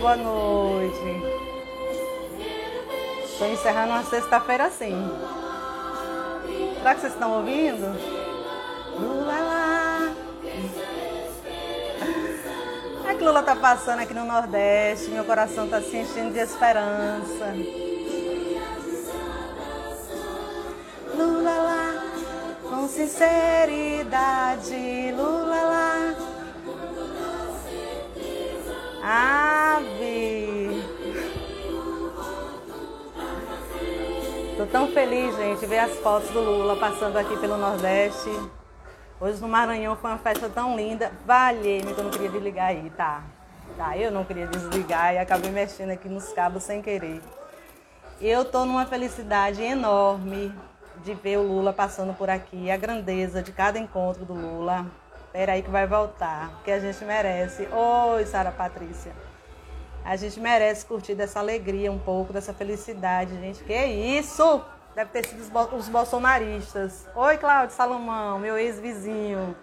boa noite. Estou encerrando uma sexta-feira assim. Será que vocês estão ouvindo? Lula lá. É que Lula tá passando aqui no Nordeste, meu coração tá se enchendo de esperança. Lula lá, com sinceridade, Lula lá. Ave. Tô tão feliz, gente, ver as fotos do Lula passando aqui pelo Nordeste. Hoje no Maranhão foi uma festa tão linda. Valeu-me que eu não queria desligar aí, tá? Tá, eu não queria desligar e acabei mexendo aqui nos cabos sem querer. Eu tô numa felicidade enorme de ver o Lula passando por aqui, a grandeza de cada encontro do Lula. Espera aí que vai voltar, porque a gente merece. Oi, Sara Patrícia. A gente merece curtir dessa alegria um pouco, dessa felicidade, gente. Que isso? Deve ter sido os bolsonaristas. Oi, Cláudio Salomão, meu ex-vizinho.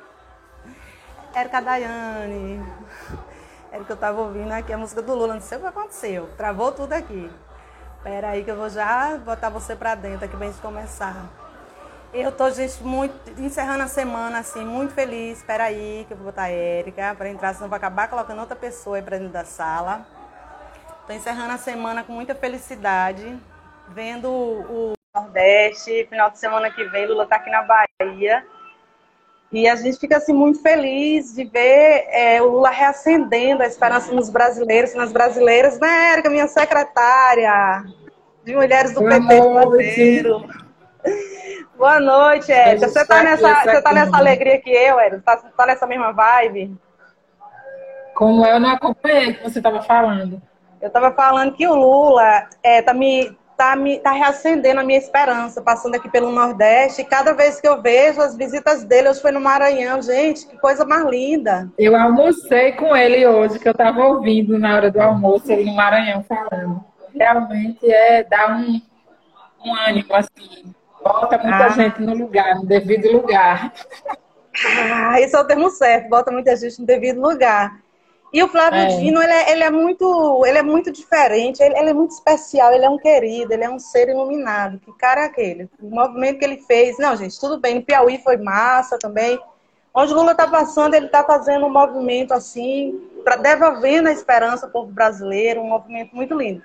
Érica Daiane. Érica, eu tava ouvindo aqui a música do Lula, não sei o que aconteceu. Travou tudo aqui. Espera aí que eu vou já botar você para dentro aqui bem de começar. Eu tô, gente, muito encerrando a semana, assim, muito feliz. Espera aí, que eu vou botar a Érica para entrar, senão vou acabar colocando outra pessoa aí para dentro da sala. Tô encerrando a semana com muita felicidade, vendo o Nordeste. Final de semana que vem, Lula tá aqui na Bahia. E a gente fica assim muito feliz de ver é, o Lula reacendendo a esperança nos brasileiros, nas brasileiras, né, Érica, minha secretária de mulheres do PT do Boa noite, Érica. Você tá, nessa, você tá nessa alegria que eu, Érica? Tá, tá nessa mesma vibe? Como eu não acompanhei o que você estava falando. Eu estava falando que o Lula é, tá, me, tá, me, tá reacendendo a minha esperança, passando aqui pelo Nordeste. E cada vez que eu vejo as visitas dele, hoje foi no Maranhão. Gente, que coisa mais linda. Eu almocei com ele hoje, que eu estava ouvindo na hora do almoço, ele no Maranhão falando. Realmente é dar um, um ânimo, assim, Bota muita ah. gente no lugar, no devido lugar. Ah, esse é o termo certo, bota muita gente no devido lugar. E o Flávio é. Dino, ele é, ele é, muito, ele é muito diferente, ele, ele, é muito especial, ele é um querido, ele é um ser iluminado. Que cara é aquele? O movimento que ele fez. Não, gente, tudo bem, no Piauí foi massa também. Onde o Lula está passando, ele está fazendo um movimento assim, pra, devolvendo a esperança ao povo brasileiro, um movimento muito lindo.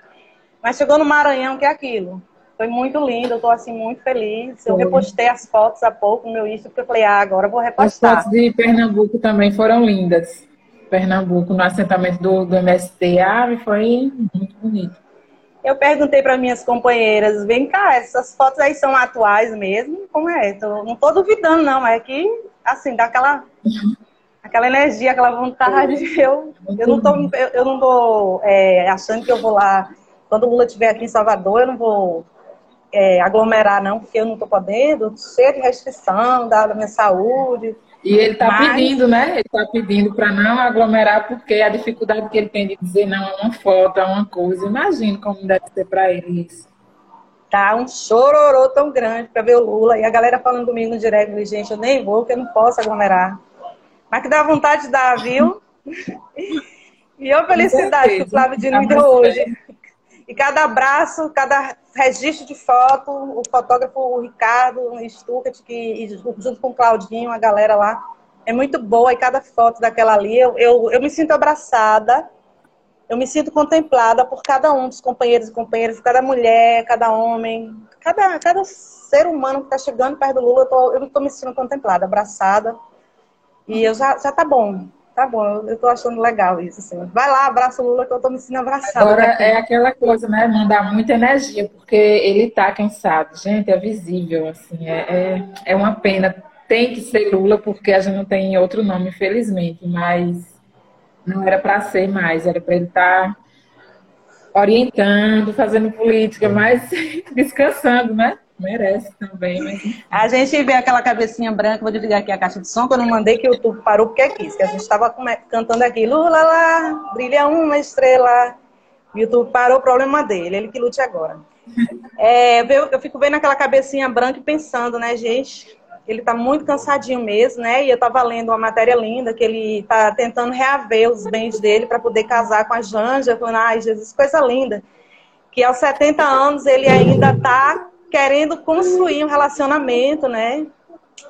Mas chegou no Maranhão, que é aquilo. Foi muito lindo, eu tô assim muito feliz. Eu repostei as fotos há pouco no meu Insta, porque eu falei, ah, agora eu vou repostar. As fotos de Pernambuco também foram lindas. Pernambuco, no assentamento do, do MST, ah, foi muito bonito. Eu perguntei para minhas companheiras, vem cá, essas fotos aí são atuais mesmo? Como é? Tô, não tô duvidando, não, é que, assim, dá aquela, aquela energia, aquela vontade. Eu, eu não tô, eu, eu não tô é, achando que eu vou lá, quando o Lula estiver aqui em Salvador, eu não vou é, aglomerar, não, porque eu não estou podendo, cheio de restrição da minha saúde. E ele está mas... pedindo, né? Ele está pedindo para não aglomerar, porque a dificuldade que ele tem de dizer não a uma foto, a uma coisa. Imagino como deve ser para ele isso. Tá um chororô tão grande para ver o Lula. E a galera falando comigo no direct, gente, eu nem vou, porque eu não posso aglomerar. Mas que dá vontade de dar, viu? e eu felicidade que o Flávio Dino me deu hoje. E cada abraço, cada registro de foto, o fotógrafo o Ricardo Stuckert, que junto com o Claudinho, a galera lá, é muito boa. E cada foto daquela ali, eu, eu, eu me sinto abraçada, eu me sinto contemplada por cada um dos companheiros e companheiras, cada mulher, cada homem, cada, cada ser humano que está chegando perto do Lula, eu, tô, eu estou me sentindo contemplada, abraçada. E eu já, já tá bom. Tá bom, eu tô achando legal isso, assim. Vai lá, abraça o Lula que eu tô me ensinando a abraçar. Agora é aquela coisa, né? Mandar muita energia, porque ele tá cansado. Gente, é visível, assim. É, é, é uma pena. Tem que ser Lula, porque a gente não tem outro nome, infelizmente. Mas não era para ser mais, era para ele estar tá orientando, fazendo política, mas descansando, né? Merece também. Mas... A gente vê aquela cabecinha branca, vou desligar aqui a caixa de som, que eu mandei que o YouTube parou porque quis, que a gente estava cantando aqui, Lula lá, brilha uma estrela. O YouTube parou, o problema dele, ele que lute agora. É, eu, eu fico vendo aquela cabecinha branca e pensando, né, gente? ele está muito cansadinho mesmo, né? E eu estava lendo uma matéria linda que ele está tentando reaver os bens dele para poder casar com a Janja. Ai, Jesus, coisa linda. Que aos 70 anos ele ainda está querendo construir um relacionamento, né?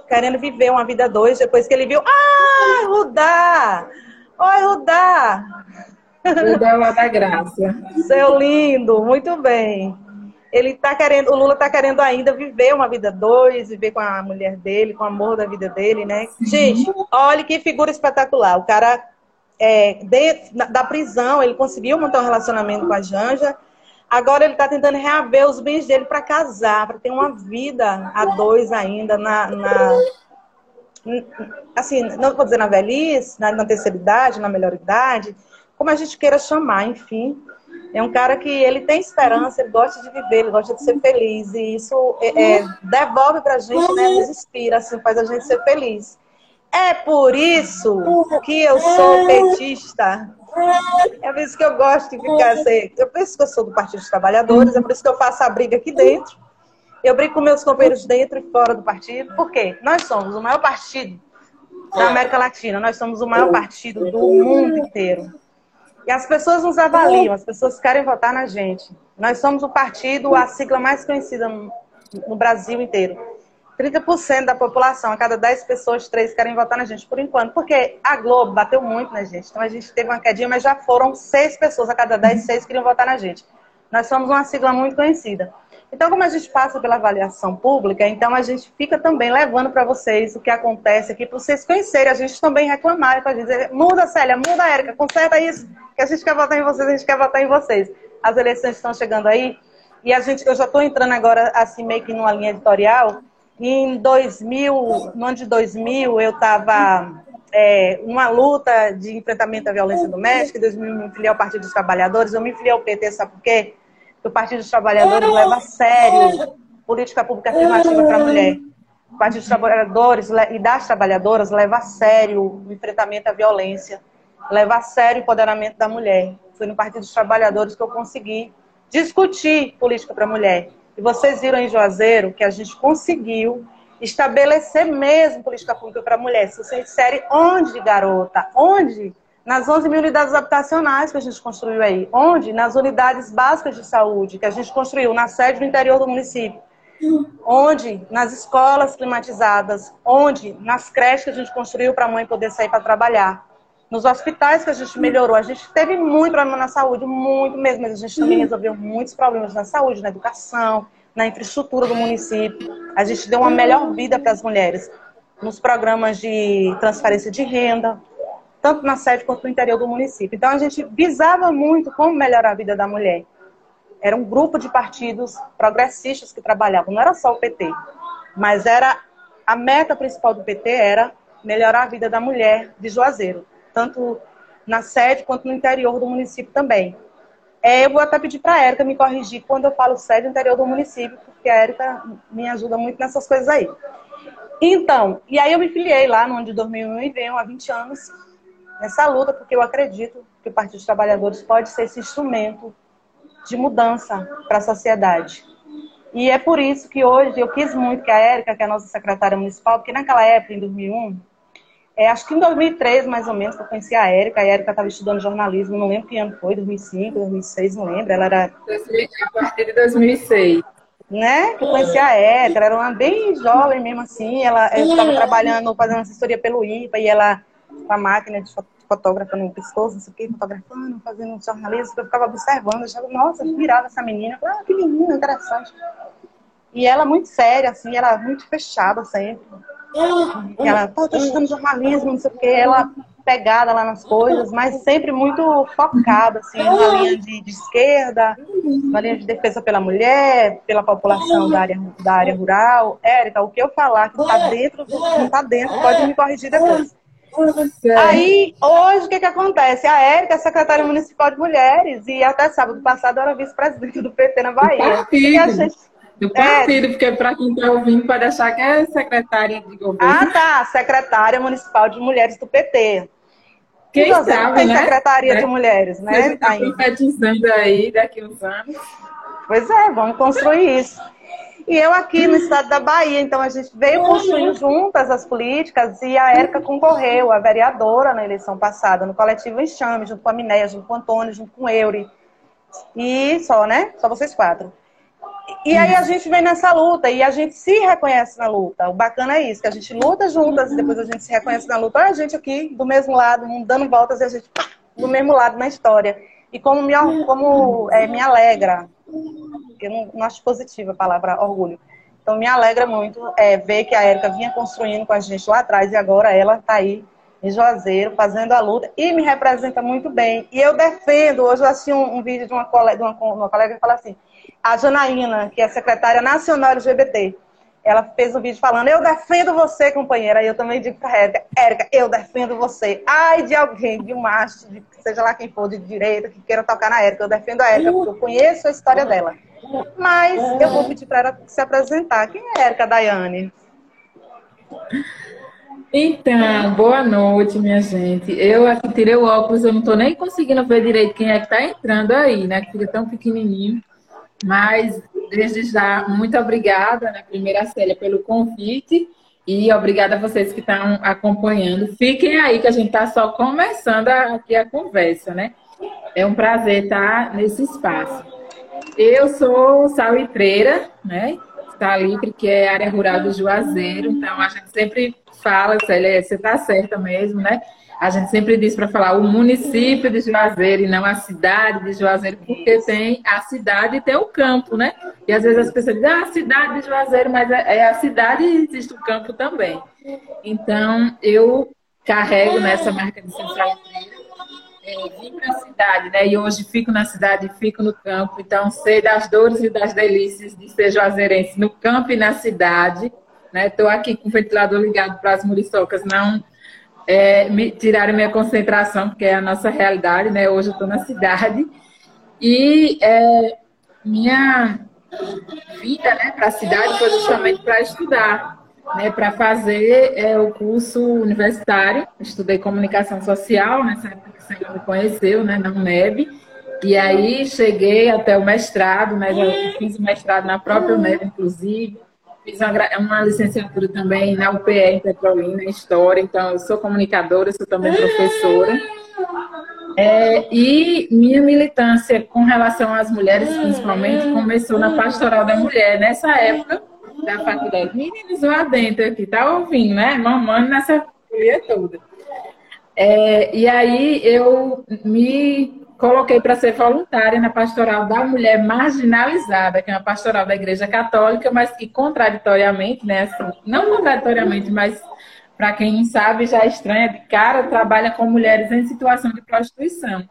Querendo viver uma vida dois, depois que ele viu, ah, Rudá! Oi, Rudá! Rudá lá da graça. Seu lindo, muito bem ele tá querendo, o Lula tá querendo ainda viver uma vida dois, viver com a mulher dele, com o amor da vida dele, né? Gente, olha que figura espetacular. O cara é, dentro da prisão, ele conseguiu montar um relacionamento com a Janja. Agora ele está tentando reaver os bens dele para casar, para ter uma vida a dois ainda na, na assim, não vou dizer na velhice, na, na terceira idade, na melhor idade, como a gente queira chamar, enfim. É um cara que ele tem esperança, ele gosta de viver, ele gosta de ser feliz. E isso é, é, devolve pra gente, né? Nos inspira, assim, faz a gente ser feliz. É por isso que eu sou petista. É por isso que eu gosto de ficar assim. Eu penso que eu sou do Partido dos Trabalhadores, é por isso que eu faço a briga aqui dentro. Eu brigo com meus companheiros dentro e fora do partido. Por quê? Nós somos o maior partido da América Latina, nós somos o maior partido do mundo inteiro. E as pessoas nos avaliam, as pessoas querem votar na gente. Nós somos o partido, a sigla mais conhecida no Brasil inteiro. 30% da população, a cada 10 pessoas, 3 querem votar na gente, por enquanto. Porque a Globo bateu muito na gente. Então a gente teve uma quedinha, mas já foram 6 pessoas, a cada 10, 6 queriam votar na gente. Nós somos uma sigla muito conhecida. Então, como a gente passa pela avaliação pública, então a gente fica também levando para vocês o que acontece aqui, para vocês conhecerem, a gente também reclamarem, para dizer, muda, Célia, muda, Érica, conserta isso, que a gente quer votar em vocês, a gente quer votar em vocês. As eleições estão chegando aí, e a gente, eu já estou entrando agora, assim, meio que numa linha editorial, em 2000, no ano de 2000, eu estava é, numa luta de enfrentamento à violência doméstica, em 2000 eu me filiei ao Partido dos Trabalhadores, eu me filiei ao PT, sabe por quê? que o Partido dos Trabalhadores leva a sério política pública afirmativa para a mulher. O Partido dos Trabalhadores e das Trabalhadoras leva a sério o enfrentamento à violência, leva a sério o empoderamento da mulher. Foi no Partido dos Trabalhadores que eu consegui discutir política para a mulher. E vocês viram em Juazeiro que a gente conseguiu estabelecer mesmo política pública para mulher. Se vocês disserem onde, garota, onde nas 11 mil unidades habitacionais que a gente construiu aí. Onde? Nas unidades básicas de saúde que a gente construiu na sede do interior do município. Onde? Nas escolas climatizadas. Onde? Nas creches que a gente construiu para a mãe poder sair para trabalhar. Nos hospitais que a gente melhorou. A gente teve muito problema na saúde, muito mesmo, mas a gente também resolveu muitos problemas na saúde, na educação, na infraestrutura do município. A gente deu uma melhor vida para as mulheres nos programas de transferência de renda, tanto na sede quanto no interior do município. Então a gente visava muito como melhorar a vida da mulher. Era um grupo de partidos progressistas que trabalhavam, não era só o PT, mas era a meta principal do PT era melhorar a vida da mulher de Juazeiro, tanto na sede quanto no interior do município também. É, eu vou até pedir para a Érica me corrigir quando eu falo sede interior do município, porque a Érica me ajuda muito nessas coisas aí. Então, e aí eu me filiei lá no ano de 2001 e venho há 20 anos nessa luta, porque eu acredito que o Partido dos Trabalhadores pode ser esse instrumento de mudança para a sociedade. E é por isso que hoje eu quis muito que a Érica, que é a nossa secretária municipal, porque naquela época, em 2001, é, acho que em 2003, mais ou menos, que eu conheci a Érica. A Érica estava estudando jornalismo, não lembro que ano foi, 2005, 2006, não lembro. Ela era... A partir de 2006. Né? Que eu conheci a Érica, ela era uma bem jovem mesmo assim. Ela estava trabalhando, fazendo assessoria pelo IPA, e ela com a máquina de fotógrafa no pescoço, não sei o que, fotografando, fazendo jornalismo, eu ficava observando, achava, nossa, virava essa menina, ah, que menina, interessante. E ela muito séria, assim, ela muito fechada sempre. E ela, pô, tô estudando jornalismo, não sei o que, ela pegada lá nas coisas, mas sempre muito focada, assim, na linha de, de, esquerda, na linha de defesa pela mulher, pela população da área, da área rural. Érica, o que eu falar que está dentro, não está dentro, pode me corrigir depois. Aí, hoje, o que, que acontece? A Érica é secretária municipal de mulheres e até sábado passado era vice-presidente do PT na Bahia. Do partido, gente... do partido é... porque para quem está ouvindo pode achar que é secretária de governo. Ah, tá, secretária municipal de mulheres do PT. Quem então, sabe, tem né? secretaria é. de mulheres, né? Está profetizando aí daqui uns anos. Pois é, vamos construir isso. E eu aqui no estado da Bahia, então a gente veio construindo juntas as políticas e a Érica concorreu, a vereadora na eleição passada, no coletivo Enxame, junto com a Minéia, junto com o Antônio, junto com o Euri. E só, né? Só vocês quatro. E aí a gente vem nessa luta e a gente se reconhece na luta. O bacana é isso, que a gente luta juntas e depois a gente se reconhece na luta. Olha a gente aqui do mesmo lado, dando voltas e a gente do mesmo lado na história. E como me, como, é, me alegra, eu não, não, acho positiva a palavra orgulho. Então me alegra muito é, ver que a Érica vinha construindo com a gente lá atrás e agora ela está aí em Juazeiro, fazendo a luta, e me representa muito bem. E eu defendo, hoje eu assisti um, um vídeo de uma colega, de uma, uma colega que fala assim, a Janaína, que é secretária nacional LGBT, ela fez um vídeo falando, eu defendo você, companheira. E eu também digo pra Érica, Érica, eu defendo você. Ai de alguém, de um macho, de, seja lá quem for, de direita, que queira tocar na Érica. Eu defendo a Érica, porque eu conheço a história dela. Mas eu vou pedir para ela se apresentar. Quem é a Érica Daiane? Então, boa noite, minha gente. Eu aqui tirei o óculos, eu não estou nem conseguindo ver direito quem é que está entrando aí, né? Que fica tão pequenininho. Mas, desde já, muito obrigada, né, primeira Célia, pelo convite. E obrigada a vocês que estão acompanhando. Fiquem aí, que a gente está só começando aqui a conversa, né? É um prazer estar nesse espaço. Eu sou salitreira, né? Salitre, que é área rural do Juazeiro. Então, a gente sempre fala, Célia, você está certa mesmo, né? A gente sempre diz para falar o município de Juazeiro e não a cidade de Juazeiro, porque tem a cidade e tem o campo, né? E às vezes as pessoas dizem, ah, a cidade de Juazeiro, mas é, é a cidade e existe o campo também. Então, eu carrego nessa marca de central é, vim para a cidade, né? E hoje fico na cidade e fico no campo. Então, sei das dores e das delícias de ser juazeirense no campo e na cidade. Estou né? aqui com o ventilador ligado para as muriçocas não é, me, tirarem minha concentração, porque é a nossa realidade, né? Hoje eu estou na cidade. E é, minha vida né, para a cidade foi justamente para estudar, né, para fazer é, o curso universitário. Estudei comunicação social, nessa época que você me conheceu, né, na UNEB. E aí cheguei até o mestrado, né, já fiz o mestrado na própria UNEB, inclusive. Fiz uma, uma, licenciatura também na UPE em Petrolina, em História, então eu sou comunicadora, sou também professora. É, e minha militância com relação às mulheres, principalmente, começou na Pastoral da Mulher, nessa época da faculdade. Meninos lá dentro aqui, tá ouvindo, né? Mamando nessa folia toda. É, e aí eu me coloquei para ser voluntária na pastoral da mulher marginalizada, que é uma pastoral da Igreja Católica, mas que contraditoriamente, né, assim, não contraditoriamente, mas para quem não sabe, já é estranha de cara, trabalha com mulheres em situação de prostituição.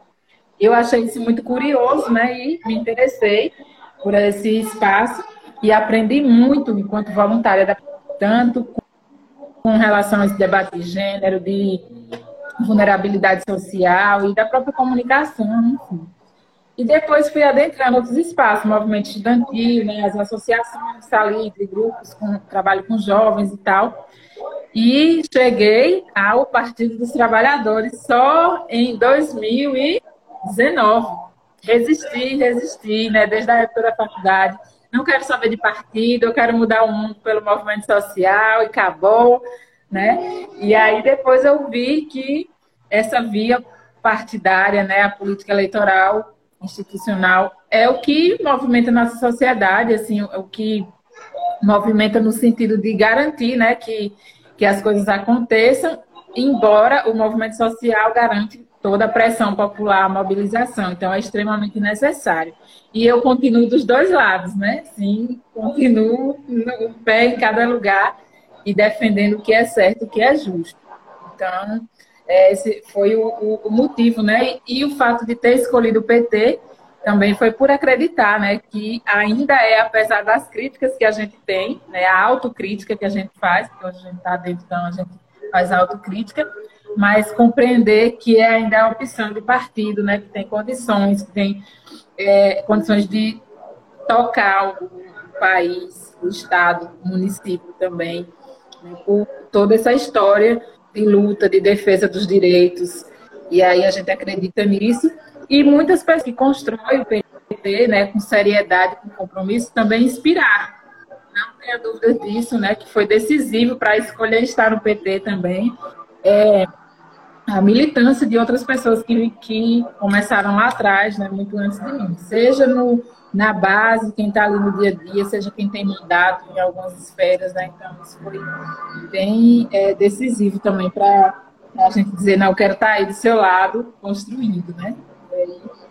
Eu achei isso muito curioso, né, e me interessei por esse espaço e aprendi muito enquanto voluntária, tanto com relação a esse debate de gênero, de vulnerabilidade social e da própria comunicação, enfim. E depois fui adentrando outros espaços, movimento estudantil, né, as associações, salitre, grupos com trabalho com jovens e tal. E cheguei ao Partido dos Trabalhadores só em 2019. Resisti, resisti, né, desde a época da faculdade. Não quero saber de partido, eu quero mudar o mundo pelo movimento social e acabou né? E aí depois eu vi que essa via partidária, né, a política eleitoral institucional é o que movimenta nossa sociedade, assim, é o que movimenta no sentido de garantir, né, que, que as coisas aconteçam, embora o movimento social garante toda a pressão popular, a mobilização. Então, é extremamente necessário. E eu continuo dos dois lados, né? Sim, continuo no pé em cada lugar e defendendo o que é certo, o que é justo. Então, esse foi o, o, motivo, né? E, e, o fato de ter escolhido o PT também foi por acreditar, né? Que ainda é, apesar das críticas que a gente tem, né? A autocrítica que a gente faz, porque hoje a gente está dentro, então a gente faz autocrítica, mas compreender que é ainda a opção de partido, né? Que tem condições, que tem é, condições de tocar o país, o Estado, o município também, né, por toda essa história de luta, de defesa dos direitos. E aí a gente acredita nisso. E muitas pessoas que constroem o PT, né, com seriedade, com compromisso, também inspiraram. tenha dúvida disso, né? Que foi decisivo para escolher estar no PT também. É, a militância de outras pessoas que, que começaram lá atrás, né, muito antes de mim. Seja no, na base, quem está ali no dia a dia, seja quem tem mandato em algumas esferas, né? Então, isso foi bem é, decisivo também para a gente dizer, não, eu quero estar tá aí do seu lado, construindo, né?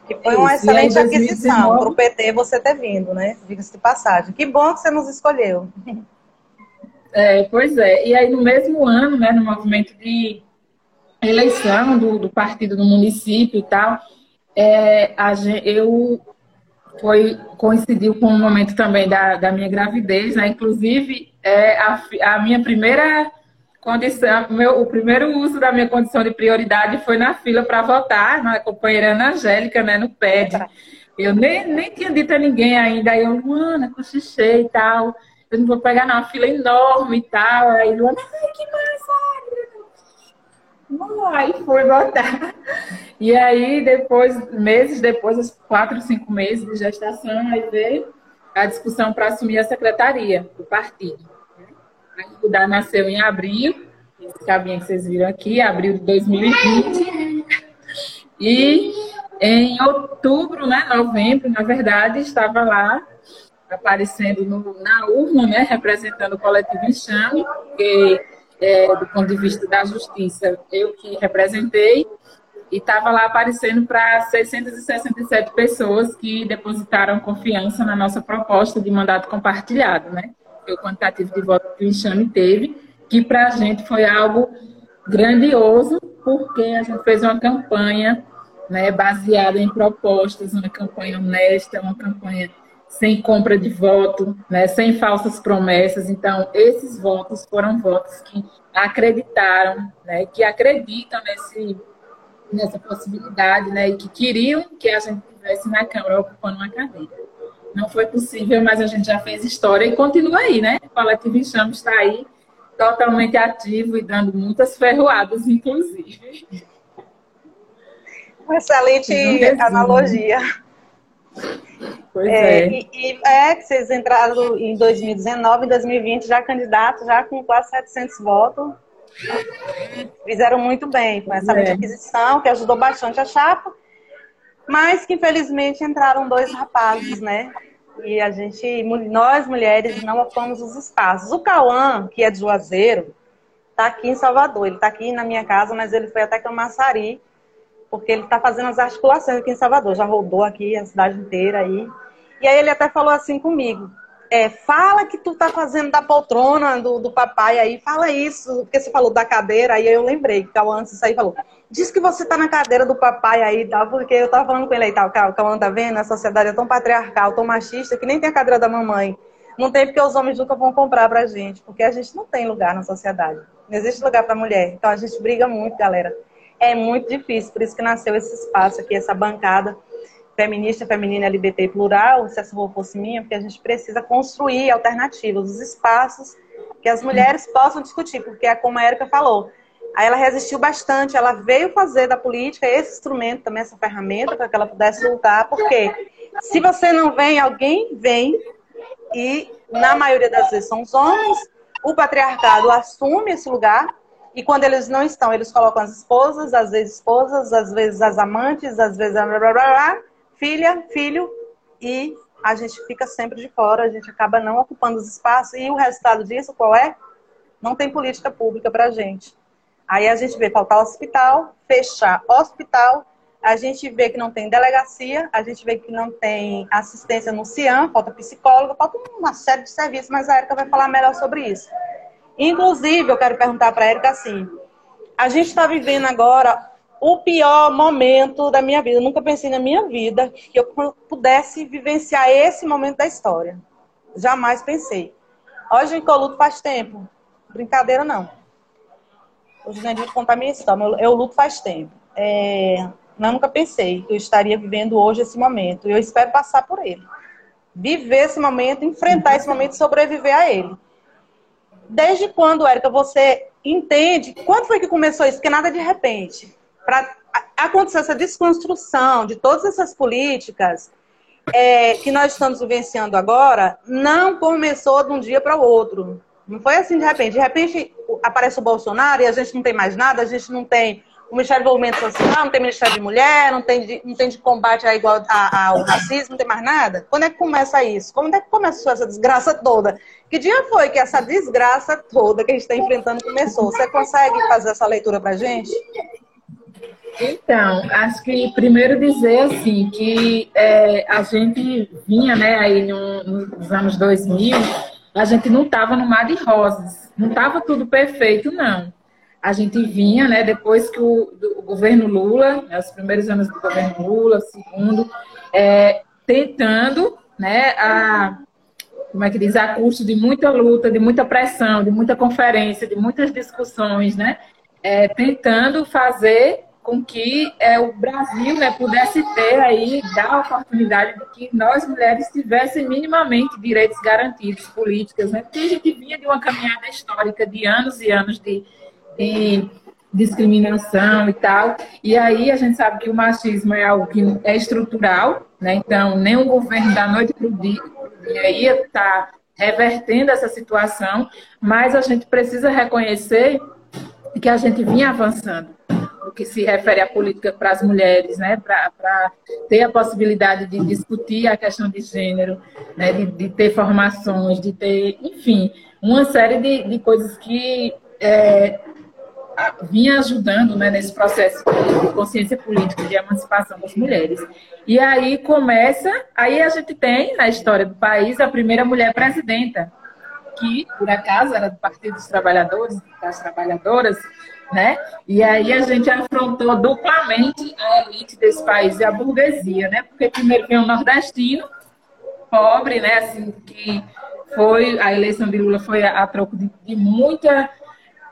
Que foi uma excelente aí, aquisição para o PT você ter vindo, né? Diga-se de passagem. Que bom que você nos escolheu. É, pois é. E aí, no mesmo ano, né, no movimento de eleição do, do partido do município e tal, é, a, eu foi coincidiu com o momento também da, da minha gravidez, né? Inclusive, é, a, a minha primeira condição, meu, o primeiro uso da minha condição de prioridade foi na fila para votar, na companheira Ana Angélica, né, no PED. Eu nem, nem tinha dito a ninguém ainda, aí eu, Luana, cochichei e tal, eu não vou pegar uma fila enorme e tal, aí Luana, ai, que massa, Aí foi votar. E aí, depois, meses depois, quatro, cinco meses de gestação, aí veio a discussão para assumir a secretaria do partido. A Rudá nasceu em abril, esse cabinho que vocês viram aqui, abril de 2020. E em outubro, né, novembro, na verdade, estava lá aparecendo no, na urna, né, representando o coletivo Enxame, que é, do ponto de vista da justiça, eu que representei, e estava lá aparecendo para 667 pessoas que depositaram confiança na nossa proposta de mandato compartilhado, né? Foi o quantitativo de voto que o Enxame teve, que para a gente foi algo grandioso, porque a gente fez uma campanha né, baseada em propostas, uma campanha honesta, uma campanha sem compra de voto, né, sem falsas promessas. Então, esses votos foram votos que acreditaram, né, que acreditam nesse, nessa possibilidade, né, e que queriam que a gente estivesse na Câmara ocupando uma cadeira. Não foi possível, mas a gente já fez história e continua aí, né? O Coletivo Enxame está aí, totalmente ativo e dando muitas ferroadas, inclusive. Uma excelente analogia. Pois é. é. E, e, é que vocês entraram em 2019, em 2020 já candidato, já com quase 700 votos. Fizeram muito bem com essa é. aquisição, que ajudou bastante a chapa. Mas que infelizmente entraram dois rapazes, né? E a gente, nós mulheres, não ocupamos os espaços. O Cauã, que é de Juazeiro, está aqui em Salvador. Ele está aqui na minha casa, mas ele foi até Camaçari porque ele está fazendo as articulações aqui em Salvador, já rodou aqui a cidade inteira aí. E aí ele até falou assim comigo, é, fala que tu tá fazendo da poltrona do, do papai aí, fala isso, porque você falou da cadeira, aí eu lembrei que o antes aí falou, diz que você tá na cadeira do papai aí, tal, porque eu tava falando com ele aí, tal, o Cauã tá vendo, a sociedade é tão patriarcal, tão machista, que nem tem a cadeira da mamãe. Não tem porque os homens nunca vão comprar pra gente, porque a gente não tem lugar na sociedade. Não existe lugar pra mulher. Então a gente briga muito, galera é muito difícil. Por isso que nasceu esse espaço aqui, essa bancada feminista, feminina, LGBT plural, se essa rua fosse minha, porque a gente precisa construir alternativas, os espaços que as mulheres possam discutir, porque é como a Erika falou, aí ela resistiu bastante, ela veio fazer da política esse instrumento também, essa ferramenta, para que ela pudesse lutar, porque se você não vem, alguém vem, e na maioria das vezes são os homens, o patriarcado assume esse lugar, e quando eles não estão, eles colocam as esposas, as ex-esposas, às vezes as amantes, às vezes a blá, blá, blá, filha, filho, e a gente fica sempre de fora, a gente acaba não ocupando os espaços. E o resultado disso qual é? Não tem política pública para a gente. Aí a gente vê faltar hospital, fechar hospital, a gente vê que não tem delegacia, a gente vê que não tem assistência no CIAM, falta psicólogo, falta uma série de serviços, mas a Erika vai falar melhor sobre isso. Inclusive, eu quero perguntar para a Erika assim: a gente está vivendo agora o pior momento da minha vida. Eu nunca pensei na minha vida que eu pudesse vivenciar esse momento da história. Jamais pensei. Hoje em luto faz tempo. Brincadeira não. Hoje nem de contar minha história. Eu luto faz tempo. É... Eu nunca pensei que eu estaria vivendo hoje esse momento. Eu espero passar por ele. Viver esse momento, enfrentar esse momento sobreviver a ele desde quando, Érica, você entende? Quando foi que começou isso? Porque nada de repente. Para acontecer essa desconstrução de todas essas políticas, é, que nós estamos vivenciando agora não começou de um dia para o outro. Não foi assim de repente. De repente aparece o Bolsonaro e a gente não tem mais nada, a gente não tem o Ministério do Desenvolvimento Social, não tem Ministério de Mulher, não tem de, não tem de combate à igual, a, ao racismo, não tem mais nada. Quando é que começa isso? Quando é que começou essa desgraça toda? Que dia foi que essa desgraça toda que a gente está enfrentando começou? Você consegue fazer essa leitura para gente? Então, acho que primeiro dizer assim que é, a gente vinha, né, aí no, nos anos 2000, a gente não estava no mar de rosas, não estava tudo perfeito, não a gente vinha, né, depois que o, o governo Lula, né, os primeiros anos do governo Lula, segundo, é, tentando, né, a, como é que diz, a custo de muita luta, de muita pressão, de muita conferência, de muitas discussões, né, é, tentando fazer com que é, o Brasil né, pudesse ter aí, dar a oportunidade de que nós mulheres tivessem minimamente direitos garantidos, políticas, né, porque a gente vinha de uma caminhada histórica de anos e anos de discriminação e tal. E aí a gente sabe que o machismo é algo que é estrutural, né? Então, nem o governo da noite para o dia, ia estar tá revertendo essa situação, mas a gente precisa reconhecer que a gente vinha avançando no que se refere à política para as mulheres, né? para ter a possibilidade de discutir a questão de gênero, né? de, de ter formações, de ter, enfim, uma série de, de coisas que é, vinha ajudando né, nesse processo de consciência política, de emancipação das mulheres. E aí começa, aí a gente tem na história do país a primeira mulher presidenta, que por acaso era do Partido dos Trabalhadores, das Trabalhadoras, né? E aí a gente afrontou duplamente a elite desse país e a burguesia, né? Porque primeiro vem o nordestino, pobre, né? Assim, que foi, a eleição de Lula foi a, troco de, de muita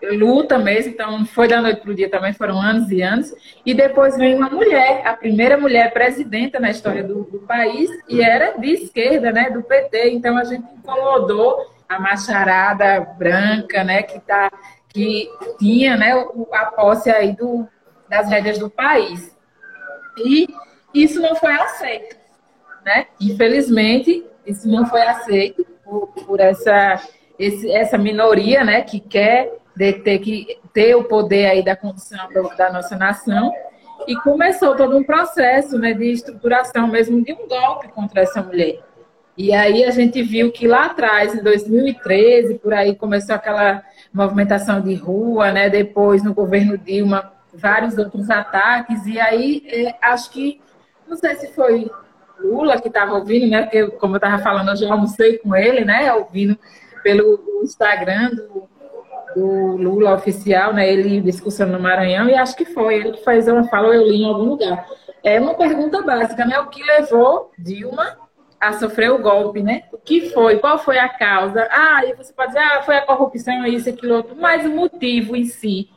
luta mesmo, então foi da noite para o dia também, foram anos e anos. E depois vem uma mulher, a primeira mulher presidenta na história do, do país, e era de esquerda, né, do PT. Então a gente incomodou a macharada branca, né, que, tá, que tinha né, a posse aí do, das rédeas do país. E isso não foi aceito. Né? Infelizmente, isso não foi aceito por, por essa, esse, essa minoria né, que quer de ter que ter o poder aí da condição da nossa nação. E começou todo um processo né, de estruturação mesmo de um golpe contra essa mulher. E aí a gente viu que lá atrás, em 2013, por aí começou aquela movimentação de rua, né? Depois no governo Dilma, vários outros ataques. E aí é, acho que não sei se foi Lula que estava ouvindo, né? Porque como eu estava falando, eu já almocei com ele, né? Ouvindo pelo Instagram do do Lula oficial, né? Ele discussão no Maranhão, e acho que foi ele que fez uma fala, eu li em algum lugar. É uma pergunta básica, né? O que levou Dilma a sofrer o golpe, né? O que foi? Qual foi a causa? Ah, e você pode dizer, ah, foi a corrupção, isso, aquilo, outro, mas o motivo em si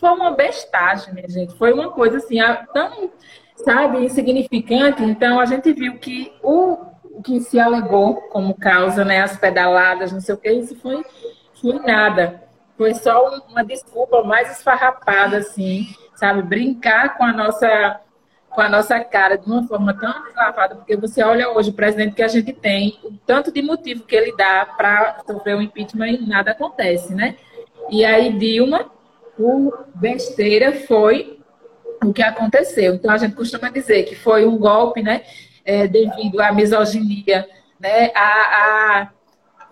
foi uma bestagem, minha gente. Foi uma coisa assim, tão, sabe, insignificante. Então, a gente viu que o, o que se alegou como causa, né, as pedaladas, não sei o que, isso foi, foi nada. Foi só uma desculpa mais esfarrapada, assim, sabe? Brincar com a nossa com a nossa cara de uma forma tão deslavada, porque você olha hoje o presidente que a gente tem, o tanto de motivo que ele dá para sofrer um impeachment e nada acontece, né? E aí Dilma, por besteira, foi o que aconteceu. Então a gente costuma dizer que foi um golpe, né? É, devido à misoginia, né? A, a,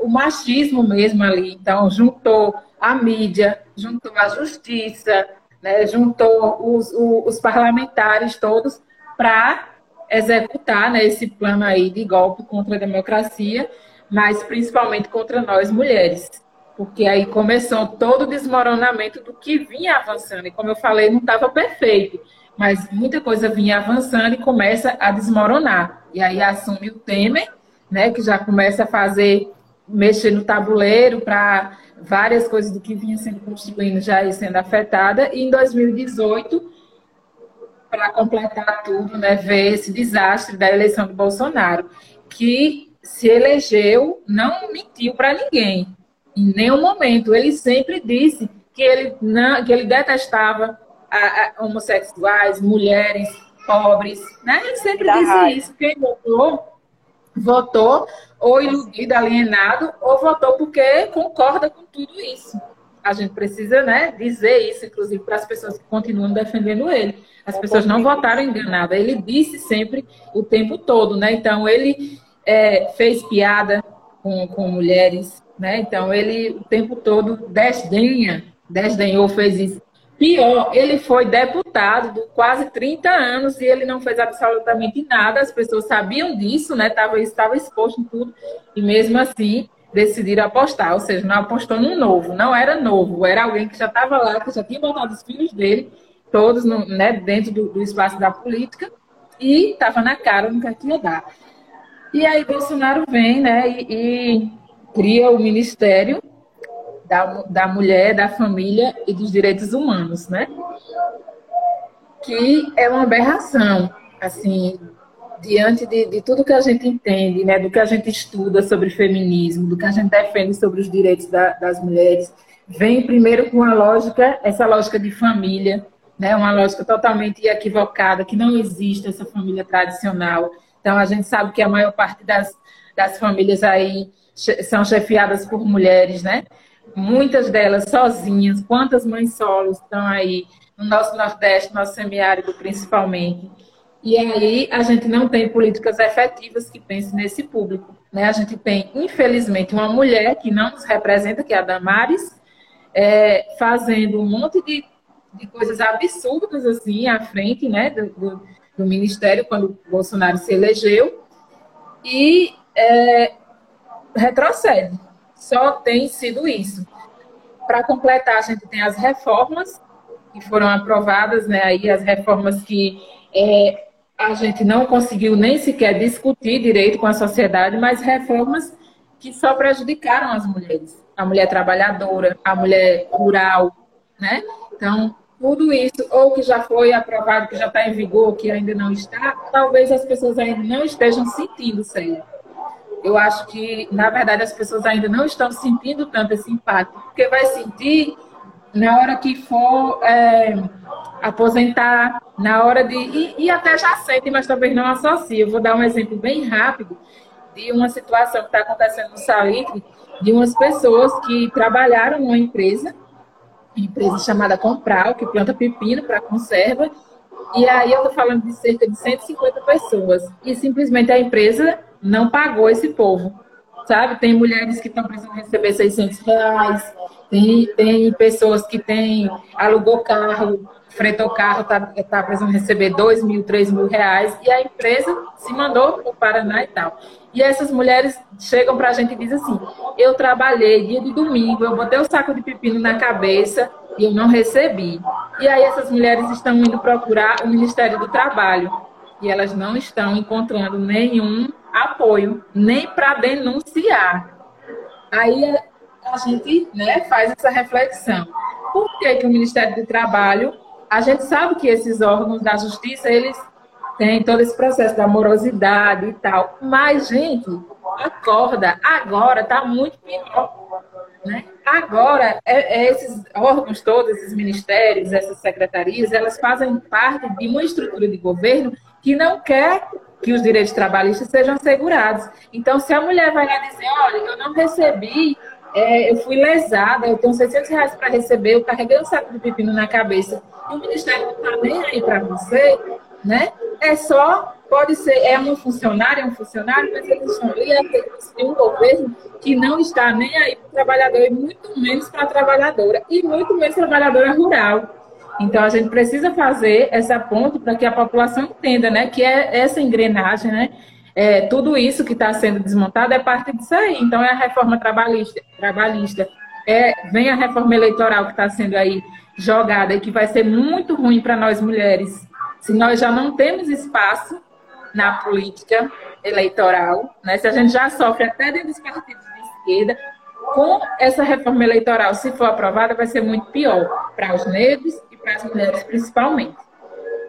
o machismo mesmo ali. Então juntou a mídia, juntou a justiça, né, juntou os, os, parlamentares todos para executar né, esse plano aí de golpe contra a democracia, mas principalmente contra nós mulheres. Porque aí começou todo o desmoronamento do que vinha avançando. E como eu falei, não estava perfeito, mas muita coisa vinha avançando e começa a desmoronar. E aí assume o Temer, né, que já começa a fazer, mexer no tabuleiro para várias coisas do que vinha sendo construído já sendo afetada. E em 2018, para completar tudo, né, ver esse desastre da eleição do Bolsonaro, que se elegeu, não mentiu para ninguém, em nenhum momento. Ele sempre disse que ele, não, que ele detestava a, a homossexuais, mulheres, pobres. Né? Ele sempre disse isso. Quem votou votou ou iludido, alienado, ou votou porque concorda com tudo isso. A gente precisa né, dizer isso, inclusive, para as pessoas que continuam defendendo ele. As pessoas não votaram enganadas. Ele disse sempre o tempo todo, né? Então, ele é, fez piada com, com mulheres, né? Então, ele o tempo todo desdenha, desdenhou, fez isso. Pior, ele foi deputado de quase 30 anos e ele não fez absolutamente nada. As pessoas sabiam disso, né? Tava, estava exposto em tudo. E mesmo assim, decidiram apostar. Ou seja, não apostou no novo. Não era novo. Era alguém que já estava lá, que já tinha botado os filhos dele, todos no, né, dentro do, do, espaço da política. E estava na cara, nunca tinha dar. E aí Bolsonaro vem, né? e, e cria o Ministério da, da mulher, da família e dos direitos humanos, né? Que é uma aberração, assim, diante de, de, tudo que a gente entende, né, do que a gente estuda sobre feminismo, do que a gente defende sobre os direitos da, das mulheres, vem primeiro com a lógica, essa lógica de família, né, uma lógica totalmente equivocada, que não existe essa família tradicional. Então, a gente sabe que a maior parte das, das famílias aí são chefiadas por mulheres, né? Muitas delas sozinhas. Quantas mães solos estão aí no nosso Nordeste, nosso semiárido principalmente. E aí a gente não tem políticas efetivas que pensem nesse público. Né? A gente tem, infelizmente, uma mulher que não nos representa, que é a Damares, é, fazendo um monte de, de coisas absurdas assim à frente né, do, do, do Ministério, quando Bolsonaro se elegeu, e é, retrocede só tem sido isso. Para completar, a gente tem as reformas que foram aprovadas, né? Aí as reformas que é, a gente não conseguiu nem sequer discutir direito com a sociedade, mas reformas que só prejudicaram as mulheres, a mulher trabalhadora, a mulher rural, né? Então, tudo isso, ou que já foi aprovado, que já está em vigor, que ainda não está, talvez as pessoas ainda não estejam sentindo, Senhor eu acho que, na verdade, as pessoas ainda não estão sentindo tanto esse impacto, porque vai sentir na hora que for é, aposentar, na hora de. E, e, até já sente, mas talvez não associe. Eu vou dar um exemplo bem rápido de uma situação que está acontecendo no Salitre, de umas pessoas que trabalharam numa empresa, empresa chamada Compral, que planta pepino para conserva, e aí eu estou falando de cerca de 150 pessoas. E simplesmente a empresa não pagou esse povo. Sabe? Tem mulheres que estão precisando receber 600 reais, tem, tem pessoas que têm, alugou carro, fretou carro, está tá precisando receber 2 mil, 3 mil reais, e a empresa se mandou para o Paraná e tal. E essas mulheres chegam para a gente e dizem assim: eu trabalhei dia de domingo, eu botei o saco de pepino na cabeça e eu não recebi. E aí essas mulheres estão indo procurar o Ministério do Trabalho e elas não estão encontrando nenhum apoio, nem para denunciar. Aí a gente né, faz essa reflexão. Por que, que o Ministério do Trabalho, a gente sabe que esses órgãos da justiça, eles têm todo esse processo da morosidade e tal, mas, gente, acorda, agora está muito pior. Né? Agora, é, é esses órgãos todos, esses ministérios, essas secretarias, elas fazem parte de uma estrutura de governo que não quer que os direitos trabalhistas sejam assegurados. Então, se a mulher vai lá dizer, olha, eu não recebi, é, eu fui lesada, eu tenho 600 reais para receber, eu carreguei um saco de pepino na cabeça, e o Ministério não está nem aí para você, né? É só, pode ser, é um funcionário, é um funcionário, mas eles estão ali a um governo que não está nem aí para o trabalhador, e muito menos para a trabalhadora, e muito menos trabalhadora rural. Então, a gente precisa fazer essa ponte para que a população entenda, né, que é essa engrenagem, né, é, tudo isso que está sendo desmontado é parte disso aí. Então, é a reforma trabalhista, trabalhista. É, vem a reforma eleitoral que está sendo aí jogada e que vai ser muito ruim para nós mulheres, se nós já não temos espaço na política eleitoral, né, se a gente já sofre até dentro dos partidos de esquerda, com essa reforma eleitoral, se for aprovada, vai ser muito pior para os negros para as mulheres principalmente.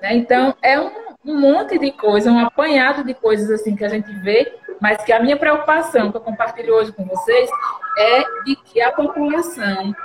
Né? Então, é um, um, monte de coisa, um apanhado de coisas assim que a gente vê, mas que a minha preocupação, que eu compartilho hoje com vocês, é de que a população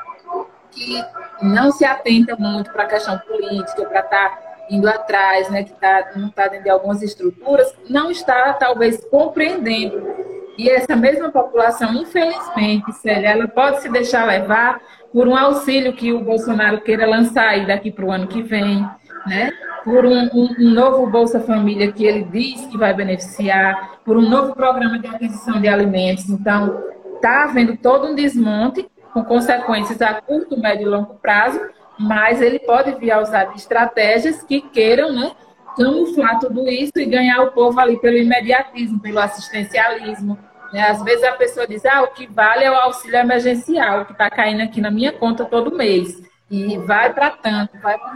que não se atenta muito para a questão política, para estar tá indo atrás, né, que tá, não está dentro de algumas estruturas, não está, talvez, compreendendo. E essa mesma população, infelizmente, Célia, ela pode se deixar levar por um auxílio que o Bolsonaro queira lançar aí daqui para o ano que vem, né? por um, um, um, novo Bolsa Família que ele diz que vai beneficiar, por um novo programa de aquisição de alimentos. Então, está havendo todo um desmonte com consequências a curto, médio e longo prazo, mas ele pode vir a usar estratégias que queiram né, camuflar tudo isso e ganhar o povo ali pelo imediatismo, pelo assistencialismo. Né? Às vezes a pessoa diz, ah, o que vale é o auxílio emergencial, que está caindo aqui na minha conta todo mês. E vai para tanto, vai para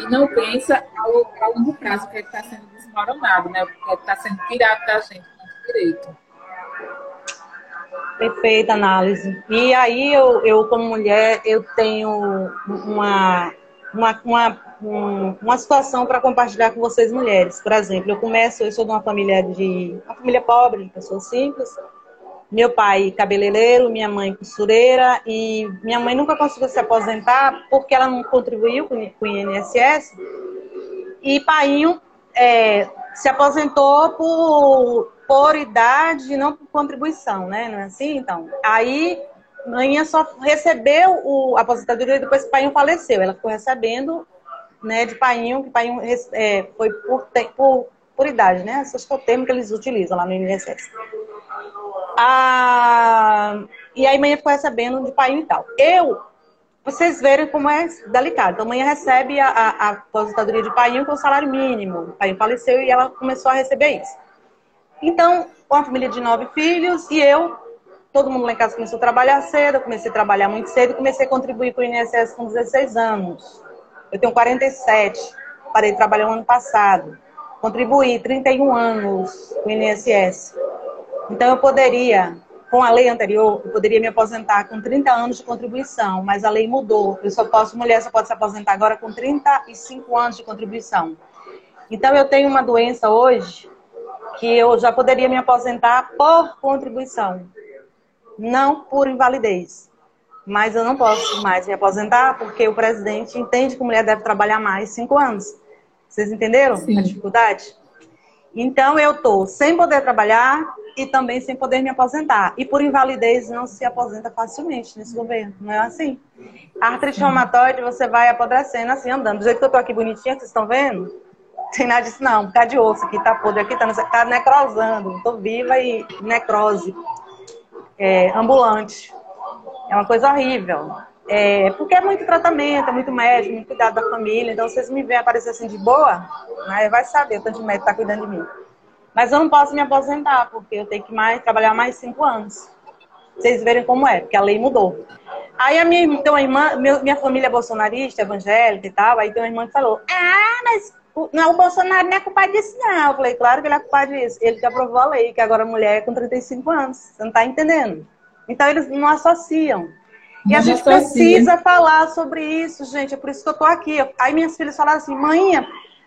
E não pensa ao, a longo prazo, que está sendo desmoronado, né? que está sendo tirado da gente, direito. Perfeita análise. E aí eu, eu como mulher, eu tenho uma, uma, uma, uma situação para compartilhar com vocês mulheres. Por exemplo, eu começo, eu sou de uma família de uma família pobre, de pessoas simples. Meu pai cabeleireiro, minha mãe costureira e minha mãe nunca conseguiu se aposentar porque ela não contribuiu com, com o INSS. E pai é, se aposentou por por idade não por contribuição, né? Não é assim? Então, aí Manhã só recebeu o, a aposentadoria depois que o pai faleceu. Ela ficou recebendo né, de painho, que painho é, foi por, por, por idade, né? Esse é o termo que eles utilizam lá no INSS. Ah, e aí manhã ficou recebendo de painho e tal. Eu, vocês verem como é delicado. Então, manhã recebe a, a, a aposentadoria de painho com salário mínimo. O pai faleceu e ela começou a receber isso. Então, uma família de nove filhos e eu, todo mundo lá em casa começou a trabalhar cedo, eu comecei a trabalhar muito cedo e comecei a contribuir com o INSS com 16 anos. Eu tenho 47, parei de trabalhar no ano passado. Contribuí 31 anos com o INSS. Então, eu poderia, com a lei anterior, eu poderia me aposentar com 30 anos de contribuição, mas a lei mudou. Eu só posso, mulher só pode se aposentar agora com 35 anos de contribuição. Então, eu tenho uma doença hoje que eu já poderia me aposentar por contribuição, não por invalidez. Mas eu não posso mais me aposentar porque o presidente entende que a mulher deve trabalhar mais cinco anos. Vocês entenderam Sim. a dificuldade? Então eu estou sem poder trabalhar e também sem poder me aposentar. E por invalidez não se aposenta facilmente nesse governo, não é assim? A artrite reumatoide você vai apodrecendo assim, andando. Do jeito que eu estou aqui bonitinha, vocês estão vendo? tem nada disso, não. Bocado de osso aqui, tá podre aqui, tá, tá necrosando. Tô viva e necrose. É, ambulante. É uma coisa horrível. É, porque é muito tratamento, é muito médico, muito cuidado da família. Então, vocês me veem aparecer assim de boa, né, vai saber o tanto de médico tá cuidando de mim. Mas eu não posso me aposentar, porque eu tenho que mais, trabalhar mais cinco anos. Vocês verem como é, porque a lei mudou. Aí a minha, tem uma irmã, minha família é bolsonarista, evangélica e tal, aí tem uma irmã que falou, ah, mas não, o Bolsonaro não é culpado disso, não. Eu falei, claro que ele é culpado disso. Ele que aprovou a lei, que agora a mulher é com 35 anos. Você não está entendendo? Então eles não associam. E não a gente associa. precisa falar sobre isso, gente. É por isso que eu tô aqui. Aí minhas filhas falaram assim, mãe,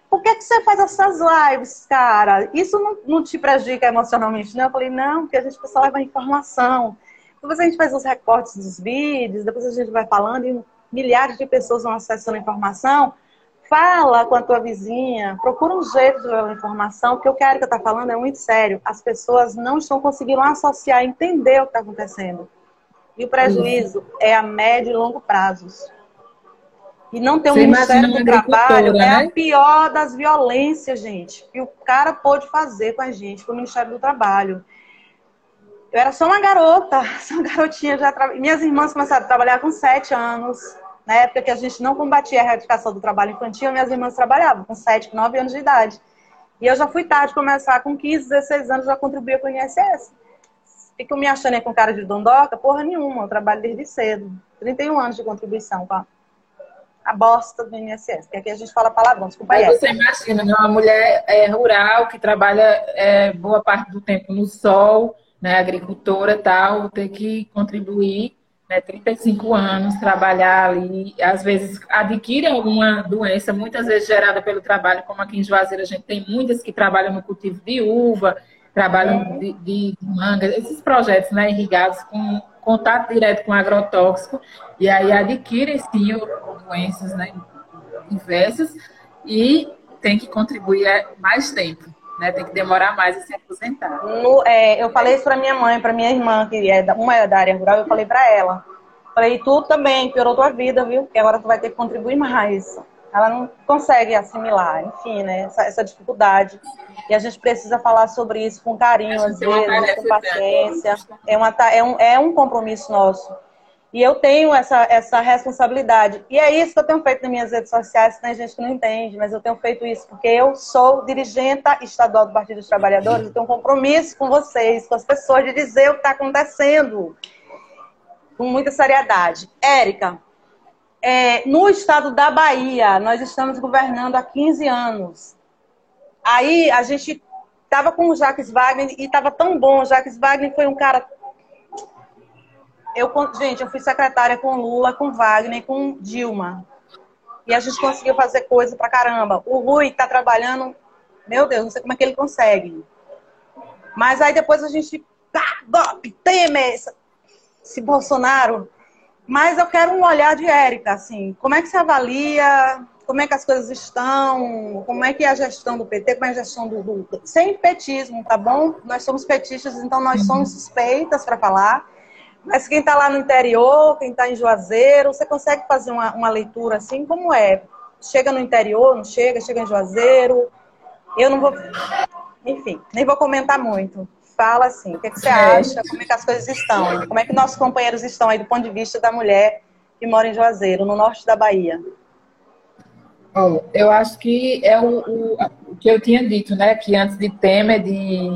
por que, que você faz essas lives, cara? Isso não, não te prejudica emocionalmente, não? Eu falei, não, porque a gente precisa levar informação. Depois a gente faz os recortes dos vídeos, depois a gente vai falando e milhares de pessoas vão acessando a informação. Fala com a tua vizinha, procura um jeito de levar informação, porque o que a Erika está falando é muito sério. As pessoas não estão conseguindo associar, entender o que está acontecendo. E o prejuízo é a médio e longo prazos. E não ter um Você Ministério do Trabalho né? é a pior das violências, gente, que o cara pôde fazer com a gente, com o Ministério do Trabalho. Eu era só uma garota, só uma garotinha já. Tra... Minhas irmãs começaram a trabalhar com sete anos. Na época que a gente não combatia a erradicação do trabalho infantil, minhas irmãs trabalhavam com 7, 9 anos de idade. E eu já fui tarde começar com 15, 16 anos, já contribuía com o INSS. Fico me achando aí com cara de dondoca? Porra nenhuma, eu trabalho desde cedo. 31 anos de contribuição com a bosta do INSS, que aqui a gente fala palavrão, desculpa aí. Você imagina, né? uma mulher é, rural que trabalha é, boa parte do tempo no sol, né, agricultora tal, ter que contribuir né, 35 anos, trabalhar ali, às vezes adquire alguma doença, muitas vezes gerada pelo trabalho, como aqui em Juazeiro a gente tem muitas que trabalham no cultivo de uva, trabalham de, de, de manga, esses projetos né, irrigados com contato direto com agrotóxico, e aí adquirem sim doenças né, diversas, e tem que contribuir é, mais tempo. Né, tem que demorar mais a se aposentar. No, é, eu falei isso para minha mãe, para minha irmã, que é da, uma é da área rural, eu falei para ela. Falei, tu também piorou tua vida, viu? Porque agora tu vai ter que contribuir mais ela não consegue assimilar, enfim, né, essa, essa, dificuldade. E a gente precisa falar sobre isso com carinho, às vezes, com paciência. É, uma, é, um, é um compromisso nosso. E eu tenho essa, essa responsabilidade. E é isso que eu tenho feito nas minhas redes sociais, tem gente que não entende, mas eu tenho feito isso porque eu sou dirigente estadual do Partido dos Trabalhadores, eu tenho um compromisso com vocês, com as pessoas, de dizer o que está acontecendo com muita seriedade. Érica, é, no estado da Bahia, nós estamos governando há 15 anos. Aí a gente estava com o Jacques Wagner e estava tão bom. O Jacques Wagner foi um cara. Eu, gente, eu fui secretária com Lula, com Wagner, com Dilma. E a gente conseguiu fazer coisa pra caramba. O Rui está trabalhando, meu Deus, não sei como é que ele consegue. Mas aí depois a gente. Ah, golpe, Temer, esse Bolsonaro mas eu quero um olhar de Érica, assim, como é que se avalia, como é que as coisas estão, como é que é a gestão do PT, como é a gestão do, do... sem petismo, tá bom? Nós somos petistas, então nós somos suspeitas para falar. Mas quem está lá no interior, quem está em Juazeiro, você consegue fazer uma, uma leitura assim? Como é? Chega no interior, não chega? Chega em Juazeiro? Eu não vou. Enfim, nem vou comentar muito fala assim, o que, é que você acha, como é que as coisas estão, como é que nossos companheiros estão aí do ponto de vista da mulher que mora em Juazeiro, no norte da Bahia? Bom, eu acho que é o, o, o, que eu tinha dito, né? Que antes de Temer, de,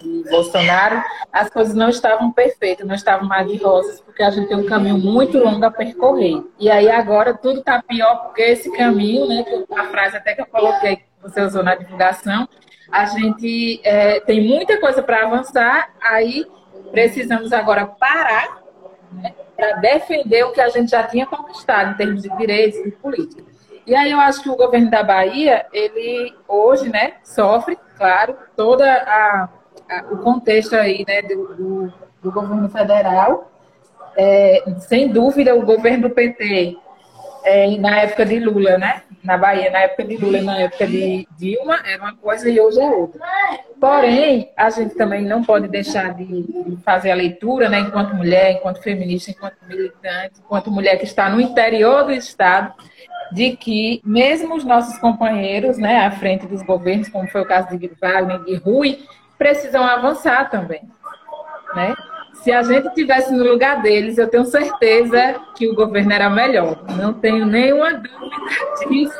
de, Bolsonaro, as coisas não estavam perfeitas, não estavam mais de rosas, porque a gente tem um caminho muito longo a percorrer. E aí agora tudo está pior, porque esse caminho, né? A frase até que eu coloquei, que você usou na divulgação, a gente é, tem muita coisa para avançar, aí precisamos agora parar né, para defender o que a gente já tinha conquistado em termos de direitos e política. E aí eu acho que o governo da Bahia, ele hoje, né, sofre, claro, toda a, a o contexto aí, né, do, do, do governo federal. É, sem dúvida, o governo do PT, é, na época de Lula, né, na Bahia, na época de Lula na época de Dilma, era uma coisa e hoje é outra. Porém, a gente também não pode deixar de, fazer a leitura, né, enquanto mulher, enquanto feminista, enquanto militante, enquanto mulher que está no interior do Estado, de que mesmo os nossos companheiros, né, à frente dos governos, como foi o caso de Wagner de Rui, precisam avançar também, né? Se a gente tivesse no lugar deles, eu tenho certeza que o governo era melhor. Não tenho nenhuma dúvida disso.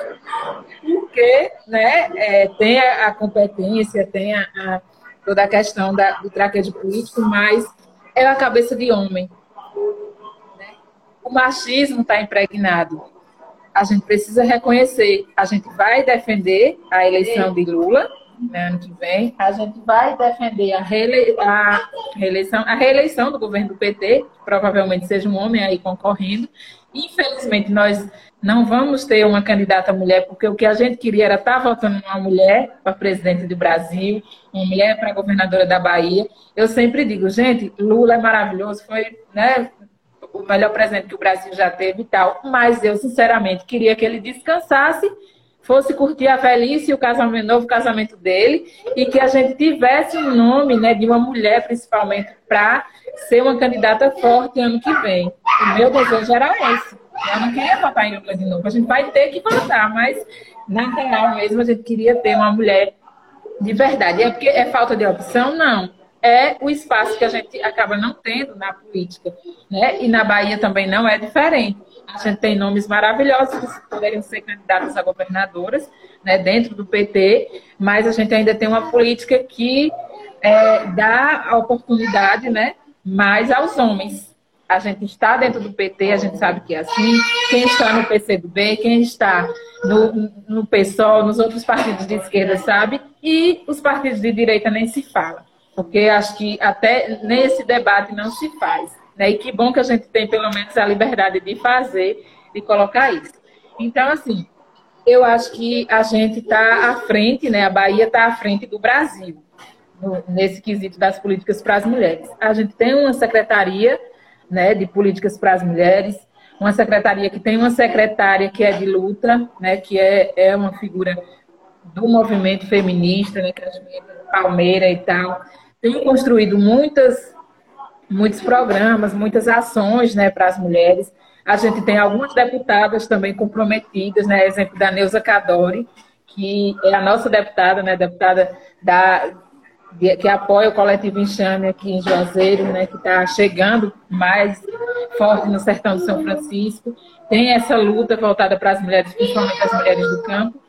Porque né, é, tem a, a, competência, tem a, a, toda a questão da, do traquejo político, mas é a cabeça de homem. Né? O machismo está impregnado. A gente precisa reconhecer. A gente vai defender a eleição de Lula, né, ano que vem, a gente vai defender a, reele a, reeleição, a reeleição do governo do PT, que provavelmente seja um homem aí concorrendo. Infelizmente, nós não vamos ter uma candidata mulher, porque o que a gente queria era estar votando uma mulher para presidente do Brasil, uma mulher para governadora da Bahia. Eu sempre digo, gente, Lula é maravilhoso, foi né, o melhor presidente que o Brasil já teve e tal, mas eu, sinceramente, queria que ele descansasse fosse curtir a velhice e o casamento, novo casamento dele, e que a gente tivesse um nome né, de uma mulher, principalmente, para ser uma candidata forte ano que vem. O meu desejo era esse. Eu não queria votar em Lula de novo. A gente vai ter que votar, mas na real mesmo a gente queria ter uma mulher de verdade. É porque é falta de opção? Não. É o espaço que a gente acaba não tendo na política. Né? E na Bahia também não é diferente. A gente tem nomes maravilhosos que poderiam ser candidatos a governadoras, né, dentro do PT, mas a gente ainda tem uma política que é, dá a oportunidade né, mais aos homens. A gente está dentro do PT, a gente sabe que é assim. Quem está no PCdoB, quem está no, no PSOL, nos outros partidos de esquerda, sabe? E os partidos de direita nem se fala. Porque acho que até nesse debate não se faz. Né? E que bom que a gente tem pelo menos a liberdade de fazer, de colocar isso. Então, assim, eu acho que a gente está à frente, né? A Bahia está à frente do Brasil no, nesse quesito das políticas para as mulheres. A gente tem uma secretaria, né, de políticas para as mulheres, uma secretaria que tem uma secretária que é de luta, né, que é, é uma figura do movimento feminista, né, que é Palmeira e tal, tem construído muitas, muitos programas, muitas ações né, para as mulheres. A gente tem algumas deputadas também comprometidas, né, exemplo da Neuza Cadori, que é a nossa deputada, né, deputada da, que apoia o coletivo Enxame aqui em Juazeiro, né, que está chegando mais forte no sertão de São Francisco. Tem essa luta voltada para as mulheres, principalmente as mulheres do campo.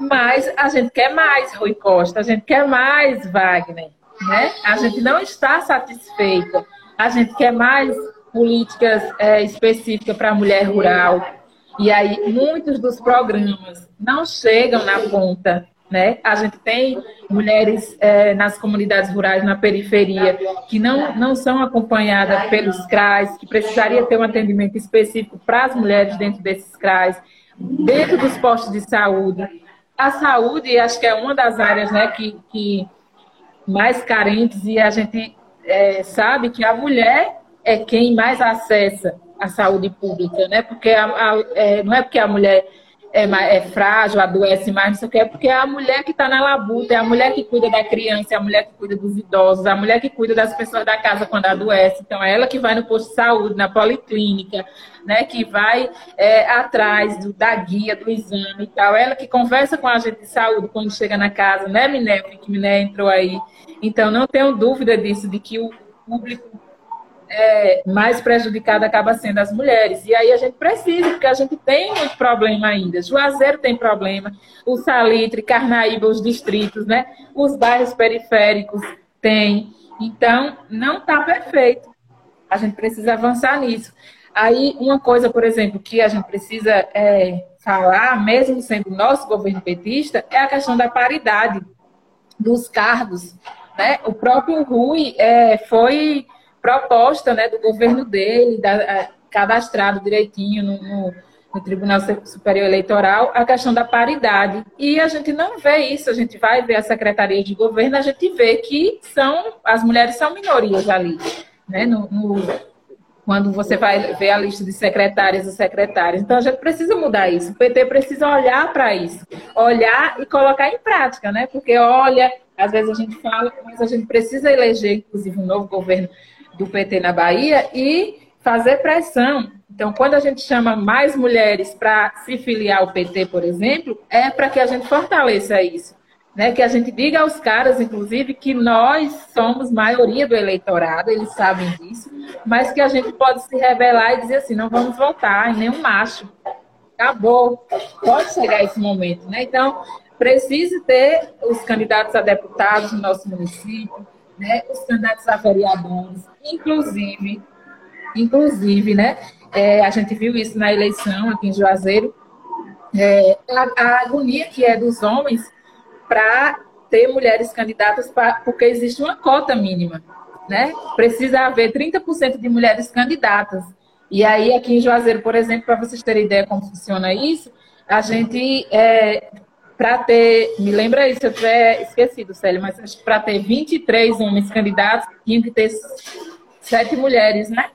Mas a gente quer mais, Rui Costa, a gente quer mais, Wagner. Né? A gente não está satisfeita. A gente quer mais políticas é, específicas para a mulher rural. E aí, muitos dos programas não chegam na ponta né? A gente tem mulheres é, nas comunidades rurais, na periferia, que não, não são acompanhadas pelos CRAs, que precisaria ter um atendimento específico para as mulheres dentro desses CRAs, dentro dos postos de saúde. A saúde, acho que é uma das áreas né, que, que mais carentes, e a gente é, sabe que a mulher é quem mais acessa a saúde pública, né? Porque a, a, é, não é porque a mulher é, é frágil, adoece mais, não sei o que, é porque é a mulher que está na labuta, é a mulher que cuida da criança, é a mulher que cuida dos idosos, é a mulher que cuida das pessoas da casa quando adoece. Então, é ela que vai no posto de saúde, na policlínica, né, que vai é, atrás do, da guia, do exame e tal. É ela que conversa com a gente de saúde quando chega na casa, né, Miné? Que Miné entrou aí. Então, não tenho dúvida disso, de que o público é, mais prejudicada acaba sendo as mulheres. E aí a gente precisa, porque a gente tem muito problema ainda. Juazeiro tem problema, o Salitre, Carnaíba, os distritos, né? Os bairros periféricos têm. Então, não está perfeito. A gente precisa avançar nisso. Aí, uma coisa, por exemplo, que a gente precisa é, falar, mesmo sendo nosso governo petista, é a questão da paridade dos cargos. Né? O próprio Rui é, foi proposta né, do governo dele, da, cadastrado direitinho no, no, no, Tribunal Superior Eleitoral, a questão da paridade. E a gente não vê isso, a gente vai ver a Secretaria de Governo, a gente vê que são as mulheres são minorias ali. Né, no, no quando você vai ver a lista de secretárias e secretários. Então, a gente precisa mudar isso. O PT precisa olhar para isso, olhar e colocar em prática, né? Porque, olha, às vezes a gente fala, mas a gente precisa eleger, inclusive, um novo governo do PT na Bahia e fazer pressão. Então, quando a gente chama mais mulheres para se filiar ao PT, por exemplo, é para que a gente fortaleça isso. Né? Que a gente diga aos caras, inclusive, que nós somos maioria do eleitorado, eles sabem disso, mas que a gente pode se rebelar e dizer assim: não vamos votar em nenhum macho. Acabou. Pode chegar esse momento. Né? Então, precisa ter os candidatos a deputados no nosso município, né, os candidatos a vereadores, inclusive, inclusive, né, é, a gente viu isso na eleição aqui em Juazeiro, é, a, a, agonia que é dos homens para ter mulheres candidatas, pra, porque existe uma cota mínima, né? Precisa haver 30% de mulheres candidatas. E aí, aqui em Juazeiro, por exemplo, para vocês terem ideia como funciona isso, a gente é, para ter, me lembra isso, eu tiver esquecido, Célio, mas acho que para ter 23 homens candidatos, tinha que ter sete mulheres, né?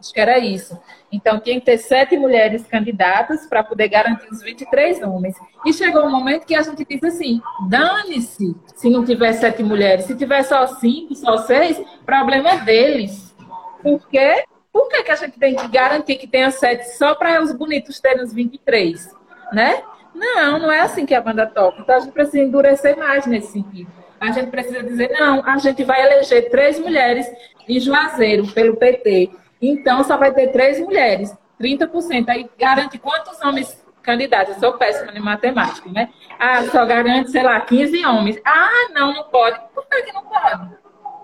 Acho que era isso. Então, tinha que ter sete mulheres candidatas para poder garantir os 23 homens. E chegou um momento que a gente disse assim: dane-se se não tiver sete mulheres. Se tiver só cinco, só seis, problema deles. Por quê? Por que, que a gente tem que garantir que tenha sete só para os bonitos terem os 23? Né? Não, não é assim que a banda toca. Então a gente precisa endurecer mais nesse sentido. A gente precisa dizer, não, a gente vai eleger três mulheres em Juazeiro pelo PT. Então só vai ter três mulheres, 30%. Aí garante quantos homens candidatos? Eu sou péssima em matemática, né? Ah, só garante, sei lá, 15 homens. Ah, não, não pode. Por que, não pode?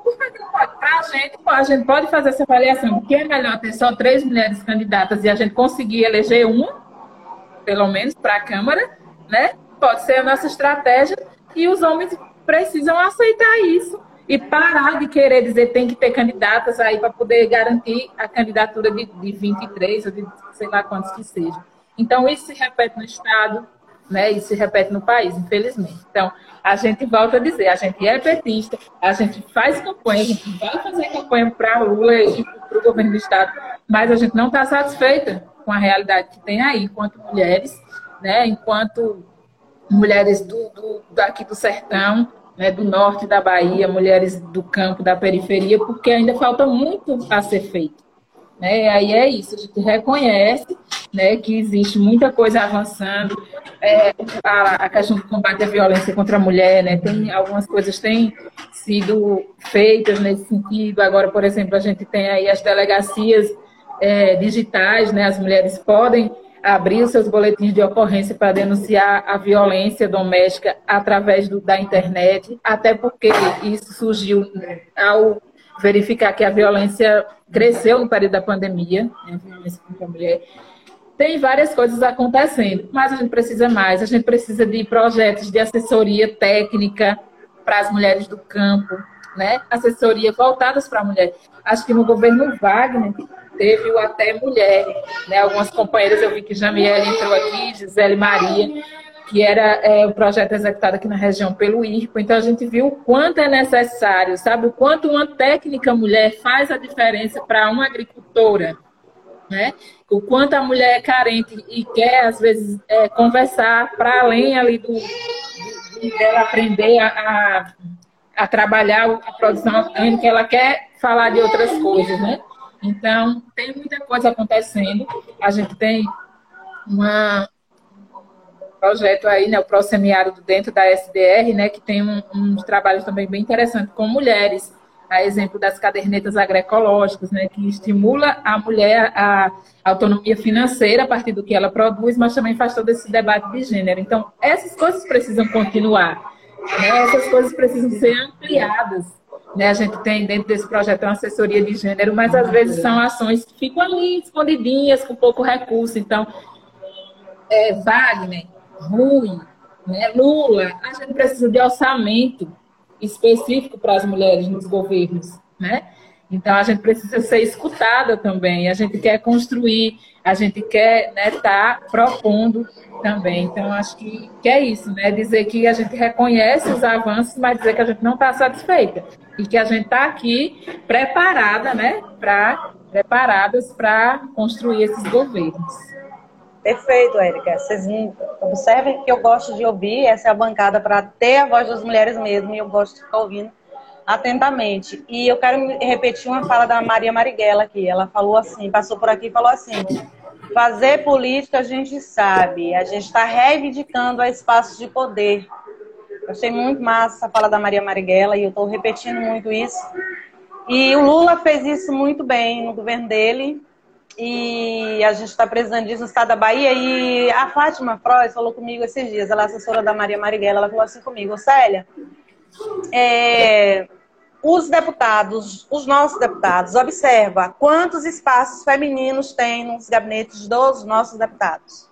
Por que não pode? Para a gente, a gente pode fazer essa avaliação. O que é melhor ter só três mulheres candidatas e a gente conseguir eleger uma? Pelo menos para a Câmara, né? Pode ser a nossa estratégia e os homens precisam aceitar isso e parar de querer dizer tem que ter candidatas aí para poder garantir a candidatura de, de 23 ou de sei lá quantos que sejam. Então, isso se repete no Estado, né? Isso se repete no país, infelizmente. Então, a gente volta a dizer, a gente é petista, a gente faz campanha, a gente vai fazer campanha para Lula e para o governo do Estado, mas a gente não está satisfeita com a realidade que tem aí, enquanto mulheres, né, enquanto mulheres do, do, daqui do sertão, né, do norte da Bahia, mulheres do campo, da periferia, porque ainda falta muito a ser feito. Né? Aí é isso, a gente reconhece né, que existe muita coisa avançando, é, a, a, questão do combate à violência contra a mulher, né, tem algumas coisas têm sido feitas nesse sentido. Agora, por exemplo, a gente tem aí as delegacias é, digitais, né, as mulheres podem abrir os seus boletins de ocorrência para denunciar a violência doméstica através do, da internet, até porque isso surgiu ao verificar que a violência cresceu no período da pandemia, né, a violência contra a mulher. Tem várias coisas acontecendo, mas a gente precisa mais. A gente precisa de projetos de assessoria técnica para as mulheres do campo, né? Assessoria voltadas para a mulher. Acho que no governo Wagner teve o Até Mulher, né? Algumas companheiras, eu vi que Jamiele entrou aqui, Gisele Maria, que era é, o projeto executado aqui na região pelo IRPO. Então, a gente viu o quanto é necessário, sabe? O quanto uma técnica mulher faz a diferença para uma agricultora, né? O quanto a mulher é carente e quer, às vezes, é, conversar para além ali do, dela aprender a, a, a trabalhar a produção orgânica, ela quer falar de outras coisas, né? Então, tem muita coisa acontecendo. A gente tem uma, um projeto aí, né, o Prosemiário dentro da SDR, né, que tem um, uns trabalhos também bem interessantes com mulheres, a exemplo das cadernetas agroecológicas, né, que estimula a mulher a autonomia financeira a partir do que ela produz, mas também faz todo esse debate de gênero. Então, essas coisas precisam continuar, né, essas coisas precisam ser ampliadas né, a gente tem dentro desse projeto uma assessoria de gênero, mas às vezes são ações que ficam ali escondidinhas, com pouco recurso. Então, é, Wagner, Rui, né, Lula, a gente precisa de orçamento específico para as mulheres nos governos, né? Então a gente precisa ser escutada também. A gente quer construir, a gente quer estar né, tá propondo também. Então, acho que, que é isso, né? Dizer que a gente reconhece os avanços, mas dizer que a gente não está satisfeita. E que a gente está aqui preparada, né? Pra, preparadas para construir esses governos. Perfeito, Érica. Vocês observem que eu gosto de ouvir, essa é a bancada para ter a voz das mulheres mesmo, e eu gosto de ficar ouvindo atentamente. E eu quero repetir uma fala da Maria Marighella aqui. Ela falou assim, passou por aqui e falou assim: Fazer política a gente sabe, a gente está reivindicando a espaços de poder. Eu achei muito massa essa fala da Maria Marighella e eu estou repetindo muito isso. E o Lula fez isso muito bem no governo dele. E a gente está precisando disso no estado da Bahia. E a Fátima Frois falou comigo esses dias, ela é assessora da Maria Marighella, ela falou assim comigo, Célia, é, os deputados, os nossos deputados, observa quantos espaços femininos tem nos gabinetes dos nossos deputados.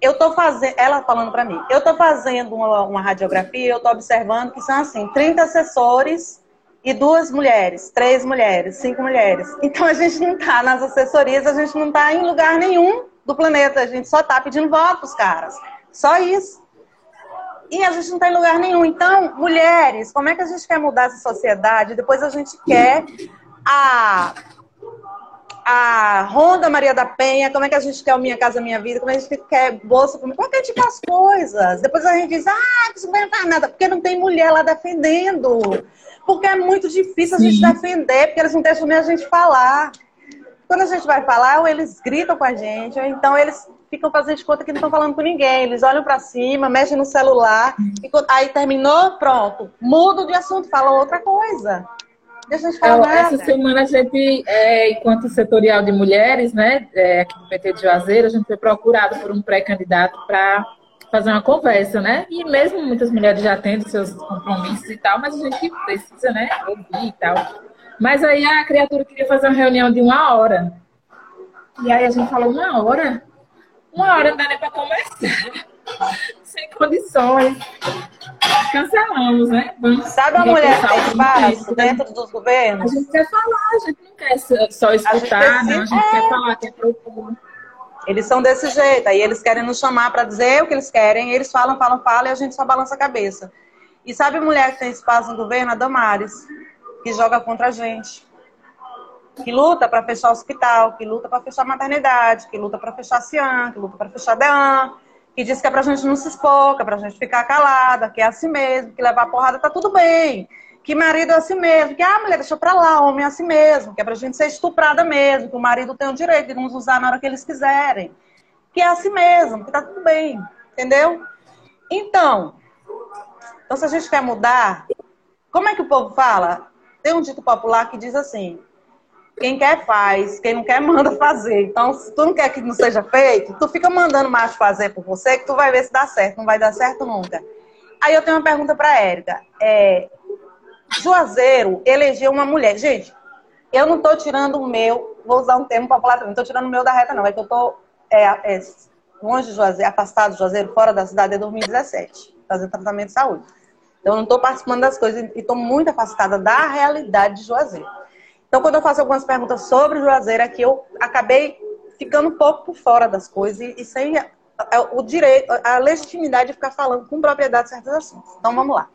Eu estou fazendo, ela falando para mim, eu estou fazendo uma, uma radiografia, eu estou observando que são assim, 30 assessores e duas mulheres, três mulheres, cinco mulheres. Então a gente não está nas assessorias, a gente não está em lugar nenhum do planeta, a gente só está pedindo votos, caras. Só isso. E a gente não está em lugar nenhum. Então, mulheres, como é que a gente quer mudar essa sociedade? Depois a gente quer a, a Ronda Maria da Penha, como é que a gente quer o Minha Casa Minha Vida, como é que a gente quer Bolsa Como é que a gente quer as coisas? Depois a gente diz, ah, isso não faz nada, porque não tem mulher lá defendendo. Porque é muito difícil a gente Sim. defender, porque eles não deixam nem a gente falar. Quando a gente vai falar, ou eles gritam com a gente, ou então eles ficam fazendo de conta que não estão falando com ninguém. Eles olham para cima, mexem no celular, e aí terminou, pronto. Muda de assunto, fala outra coisa. Deixa eu falar. Essa semana a gente, é, enquanto setorial de mulheres, né, é, aqui do PT de Juazeiro, a gente foi procurado por um pré-candidato para fazer uma conversa, né? E mesmo muitas mulheres já tendo seus compromissos e tal, mas a gente precisa, né, ouvir e tal. Mas aí a criatura queria fazer uma reunião de uma hora. E aí a gente falou, uma hora? Uma hora não dá nem para conversar. Sem condições. Cancelamos, né? Vamos Sabe a mulher que tem espaço dentro dos governos? A gente quer falar, a gente não quer só escutar, a gente, não, a gente é... quer falar, quer propor. Eles são desse jeito, aí eles querem nos chamar para dizer o que eles querem, eles falam, falam, falam e a gente só balança a cabeça. E sabe a mulher que tem espaço no governo? A Damares, que joga contra a gente que luta para fechar hospital, que luta para fechar a maternidade, que luta para fechar a Cian, que luta para fechar a DEAN, que diz que é pra gente não se expor, que é pra gente ficar calada, que é assim mesmo, que levar porrada tá tudo bem. Que marido é assim mesmo, que a ah, mulher deixa pra lá, homem é assim mesmo, que é pra gente ser estuprada mesmo, que o marido tem o direito de nos usar na hora que eles quiserem. Que é assim mesmo, que tá tudo bem, entendeu? Então, então se a gente quer mudar, como é que o povo fala? Tem um dito popular que diz assim: quem quer faz, quem não quer manda fazer. Então, se tu não quer que não seja feito, tu fica mandando macho fazer por você, que tu vai ver se dá certo. Não vai dar certo nunca. Aí eu tenho uma pergunta para Érica. É, Juazeiro elegeu uma mulher. Gente, eu não estou tirando o meu, vou usar um termo popular não estou tirando o meu da reta, não. É que eu estou é, é, longe de Juazeiro, afastado de Juazeiro, fora da cidade, desde 2017, fazendo tratamento de saúde. Então, eu não estou participando das coisas e estou muito afastada da realidade de Juazeiro. Então, quando eu faço algumas perguntas sobre o Juazeiro, aqui eu acabei ficando um pouco por fora das coisas e, sem o direito, a legitimidade de ficar falando com propriedade certos assuntos. Então, vamos lá.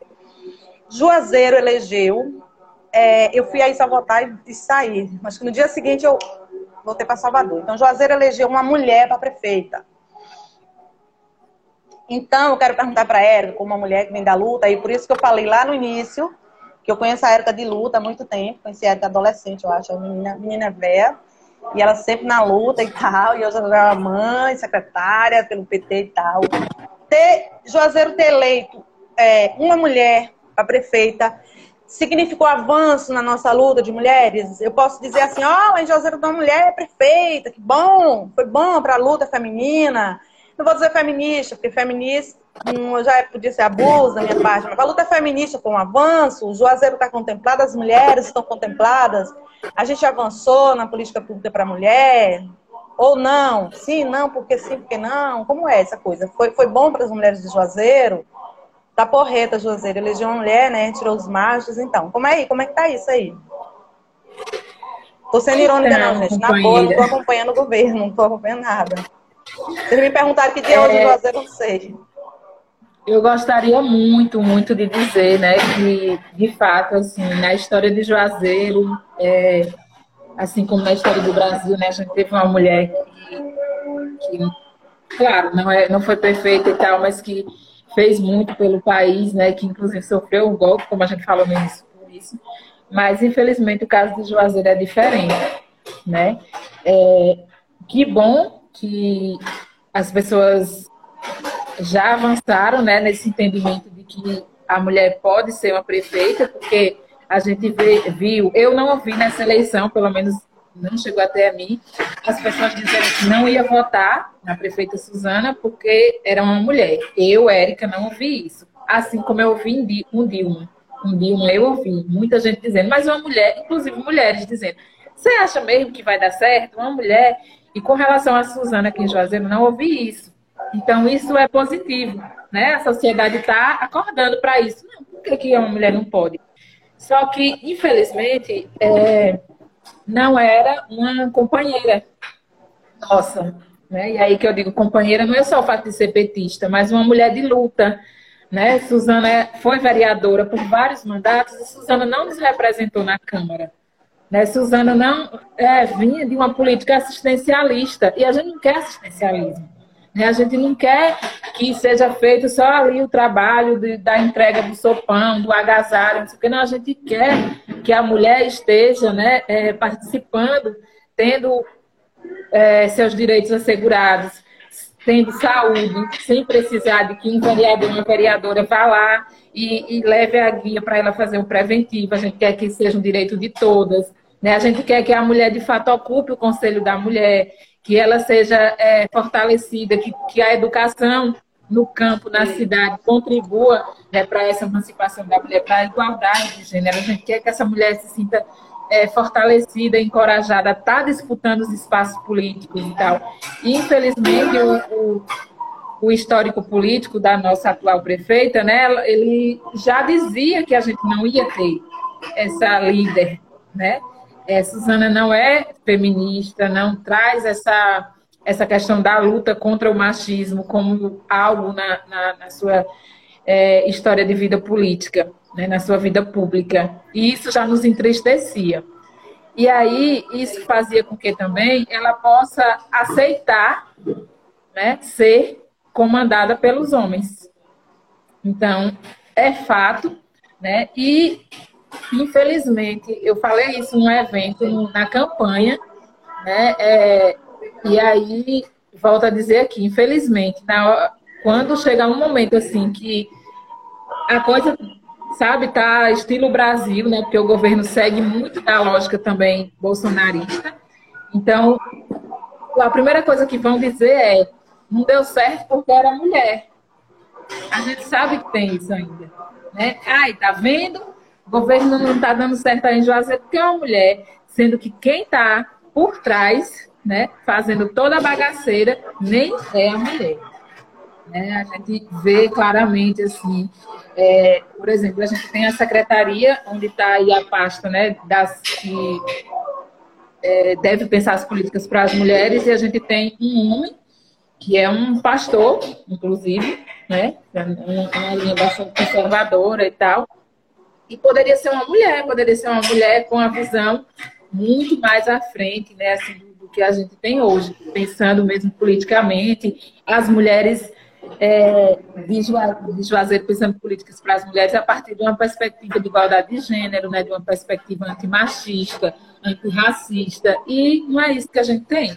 Juazeiro elegeu, é, eu fui aí só votar e, e. Acho que no dia seguinte eu voltei para Salvador. Então, Juazeiro elegeu uma mulher para prefeita. Então, eu quero perguntar para a como uma mulher que vem da luta, e por isso que eu falei lá no início, que eu conheço a Érica de luta há muito tempo, conheci a Érica adolescente, eu acho, a menina, menina velha, e ela sempre na luta e tal, e eu já era mãe, secretária pelo PT e tal. Ter, Juazeiro ter eleito é, uma mulher a prefeita significou avanço na nossa luta de mulheres? Eu posso dizer assim, ó, oh, em Juazeiro uma mulher prefeita, que bom, foi bom para a luta feminina. Não vou dizer feminista, porque feminista um, já podia ser abuso da minha parte, mas a luta feminista com um avanço, o Juazeiro está contemplado, as mulheres estão contempladas, a gente avançou na política pública para a mulher, ou não? Sim, não, porque sim, porque não? Como é essa coisa? Foi, foi bom para as mulheres de Juazeiro? Tá porreta, Juazeiro, elegeu uma mulher, né? Tirou os machos, então. Como é aí? Como é que tá isso aí? Tô sendo irônica, não, gente. Na boa, não tô acompanhando o governo, não tô acompanhando nada. Vocês me perguntaram que dia é hoje Juazeiro, não sei. Eu gostaria muito, muito de dizer, né, que de fato, assim, na história de Juazeiro, é, assim como na história do Brasil, né, a gente teve uma mulher que, que, claro, não, é, não foi perfeita e tal, mas que fez muito pelo país, né, que inclusive sofreu um golpe, como a gente falou no início, por isso. Mas infelizmente o caso de Juazeiro é diferente, né? É, que bom que as pessoas já avançaram né, nesse entendimento de que a mulher pode ser uma prefeita, porque a gente vê, viu, eu não ouvi nessa eleição, pelo menos não chegou até a mim, as pessoas dizendo que não ia votar na prefeita Suzana porque era uma mulher. Eu, Érica, não ouvi isso. Assim como eu ouvi um Dilma. Um Dilma eu ouvi muita gente dizendo, mas uma mulher, inclusive mulheres dizendo, você acha mesmo que vai dar certo? Uma mulher. E com relação a Suzana aqui em Juazeiro, não ouvi isso. Então, isso é positivo, né? A sociedade está acordando para isso. Não, por que, que uma mulher não pode? Só que, infelizmente, é, não era uma companheira nossa. Né? E aí que eu digo companheira não é só o fato de ser petista, mas uma mulher de luta. Né? Suzana foi vereadora por vários mandatos e Suzana não nos representou na Câmara. Né? Suzana não é, vinha de uma política assistencialista e a gente não quer assistencialismo. Né? A gente não quer que seja feito só ali o trabalho de, da entrega do sopão, do agasalho, não sei o que. Não, a gente quer que a mulher esteja né, é, participando, tendo é, seus direitos assegurados, tendo saúde, sem precisar de que um vereador, uma vereadora vá lá e, e leve a guia para ela fazer o preventivo. A gente quer que seja um direito de todas. Né? A gente quer que a mulher, de fato, ocupe o Conselho da Mulher, que ela seja é, fortalecida, que, que a educação no campo, na cidade, contribua né, para essa emancipação da mulher, para a igualdade de gênero. A gente quer que essa mulher se sinta é, fortalecida, encorajada a estar tá disputando os espaços políticos e tal. E, infelizmente, o, o, o, histórico político da nossa atual prefeita, né, ele já dizia que a gente não ia ter essa líder, né? É, Suzana não é feminista, não traz essa, essa questão da luta contra o machismo como algo na, na, na sua é, história de vida política, né, na sua vida pública. E isso já nos entristecia. E aí, isso fazia com que também ela possa aceitar né, ser comandada pelos homens. Então, é fato, né? E, infelizmente, eu falei isso num evento, na campanha, né? É, e aí, volto a dizer aqui, infelizmente, na, quando chegar um momento assim que a coisa, sabe, tá estilo Brasil, né? Porque o governo segue muito da lógica também bolsonarista. Então, a primeira coisa que vão dizer é não deu certo porque era mulher. A gente sabe que tem isso ainda. Né? Ai, tá vendo? O governo não está dando certo aí em Juazeiro porque é uma mulher, sendo que quem está por trás, né, fazendo toda a bagaceira, nem é a mulher. Né? A gente vê claramente assim, é, por exemplo, a gente tem a secretaria onde está aí a pasta, né, das que é, deve pensar as políticas para as mulheres e a gente tem um homem que é um pastor, inclusive, né, é uma linha bastante conservadora e tal, e poderia ser uma mulher, poderia ser uma mulher com a visão muito mais à frente, né, assim, do, que a gente tem hoje, pensando mesmo politicamente, as mulheres é, de, Juazeiro pensando políticas para as mulheres a partir de uma perspectiva de igualdade de gênero, né, de uma perspectiva antimachista, antirracista, e não é isso que a gente tem,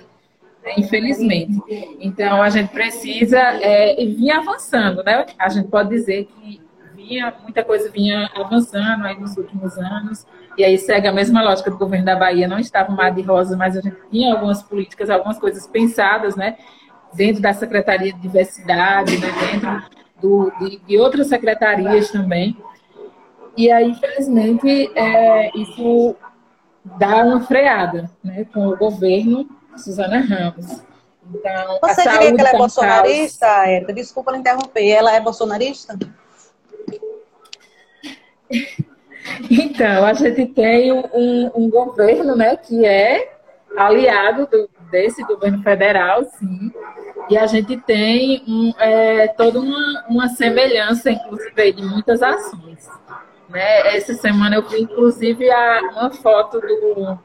né, infelizmente. Então, a gente precisa é, vir avançando, né? A gente pode dizer que vinha, muita coisa vinha avançando aí nos últimos anos, e aí segue a mesma lógica do governo da Bahia, não estava mar de rosa, mas a gente tinha algumas políticas, algumas coisas pensadas, né? dentro da Secretaria de Diversidade, né, dentro do, de, de, outras secretarias também. E aí, infelizmente, é, isso dá uma freada né, com o governo Suzana Ramos. Então, Você diria que ela é bolsonarista, Érica? Desculpa interromper. Ela é bolsonarista? Então, a gente tem um, um governo né, que é aliado do, desse governo federal, sim, e a gente tem um, é, toda uma, uma semelhança, inclusive, de muitas ações. Né? Essa semana eu vi, inclusive, a, uma foto do,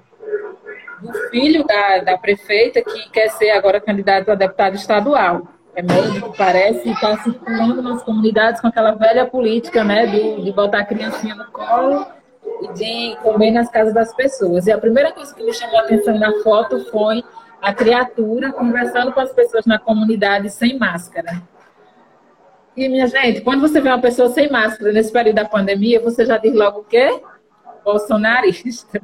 do filho da, da prefeita que quer ser agora candidato a deputado estadual. É médico, parece, e está circulando nas comunidades com aquela velha política né, de, de botar a criancinha no colo e de comer nas casas das pessoas. E a primeira coisa que me chamou a atenção na foto foi a criatura conversando com as pessoas na comunidade sem máscara. E, minha gente, quando você vê uma pessoa sem máscara nesse período da pandemia, você já diz logo o quê? Bolsonarista.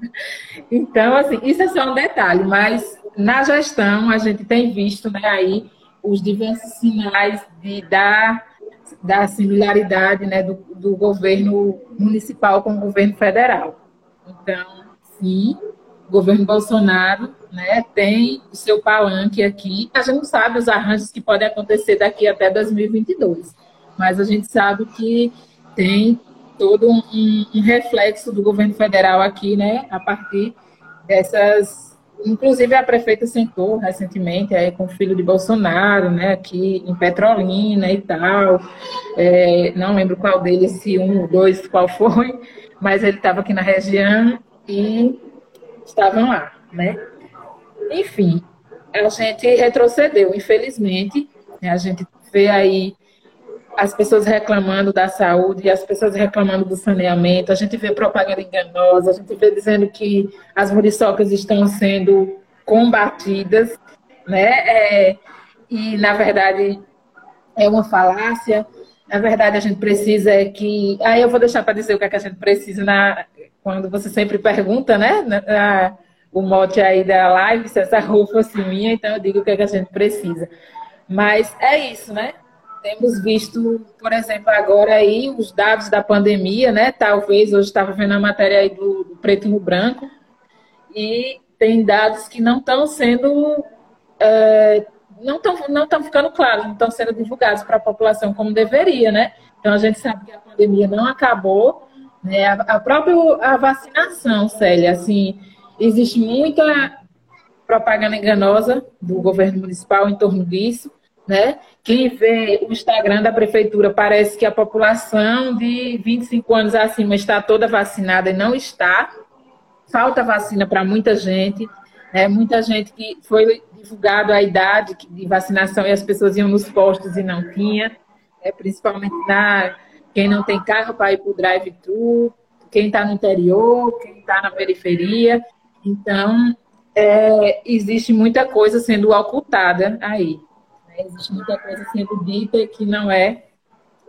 Então, assim, isso é só um detalhe, mas na gestão a gente tem visto né, aí os diversos sinais de, da, da similaridade né, do, do governo municipal com o governo federal. Então, sim, o governo Bolsonaro né, tem o seu palanque aqui. A gente não sabe os arranjos que podem acontecer daqui até 2022, mas a gente sabe que tem todo um, um reflexo do governo federal aqui, né, a partir dessas. Inclusive a prefeita sentou recentemente aí com o filho de Bolsonaro, né, aqui em Petrolina e tal. É, não lembro qual deles, se um dois, qual foi, mas ele estava aqui na região e estavam lá, né? Enfim, a gente retrocedeu, infelizmente. A gente vê aí as pessoas reclamando da saúde, as pessoas reclamando do saneamento, a gente vê propaganda enganosa, a gente vê dizendo que as muriçocas estão sendo combatidas, né? É, e, na verdade, é uma falácia. Na verdade, a gente precisa é que. Aí eu vou deixar para dizer o que, é que a gente precisa na... quando você sempre pergunta, né? Na o mote aí da live, se essa roupa fosse minha, então eu digo o que, é que a gente precisa. Mas é isso, né? Temos visto, por exemplo, agora aí os dados da pandemia, né? Talvez hoje estava vendo a matéria aí do, do preto no branco, e tem dados que não estão sendo. É, não estão não tão ficando claros, não estão sendo divulgados para a população como deveria, né? Então a gente sabe que a pandemia não acabou, né? A, a própria a vacinação, Célia, assim, Existe muita propaganda enganosa do governo municipal em torno disso, né? Quem vê o Instagram da prefeitura parece que a população de 25 anos acima está toda vacinada e não está. Falta vacina para muita gente. Né? Muita gente que foi divulgado a idade de vacinação e as pessoas iam nos postos e não tinha, né? principalmente na quem não tem carro para ir para o drive-thru, quem está no interior, quem está na periferia. Então, é, existe muita coisa sendo ocultada aí. Existe muita coisa sendo dita que não é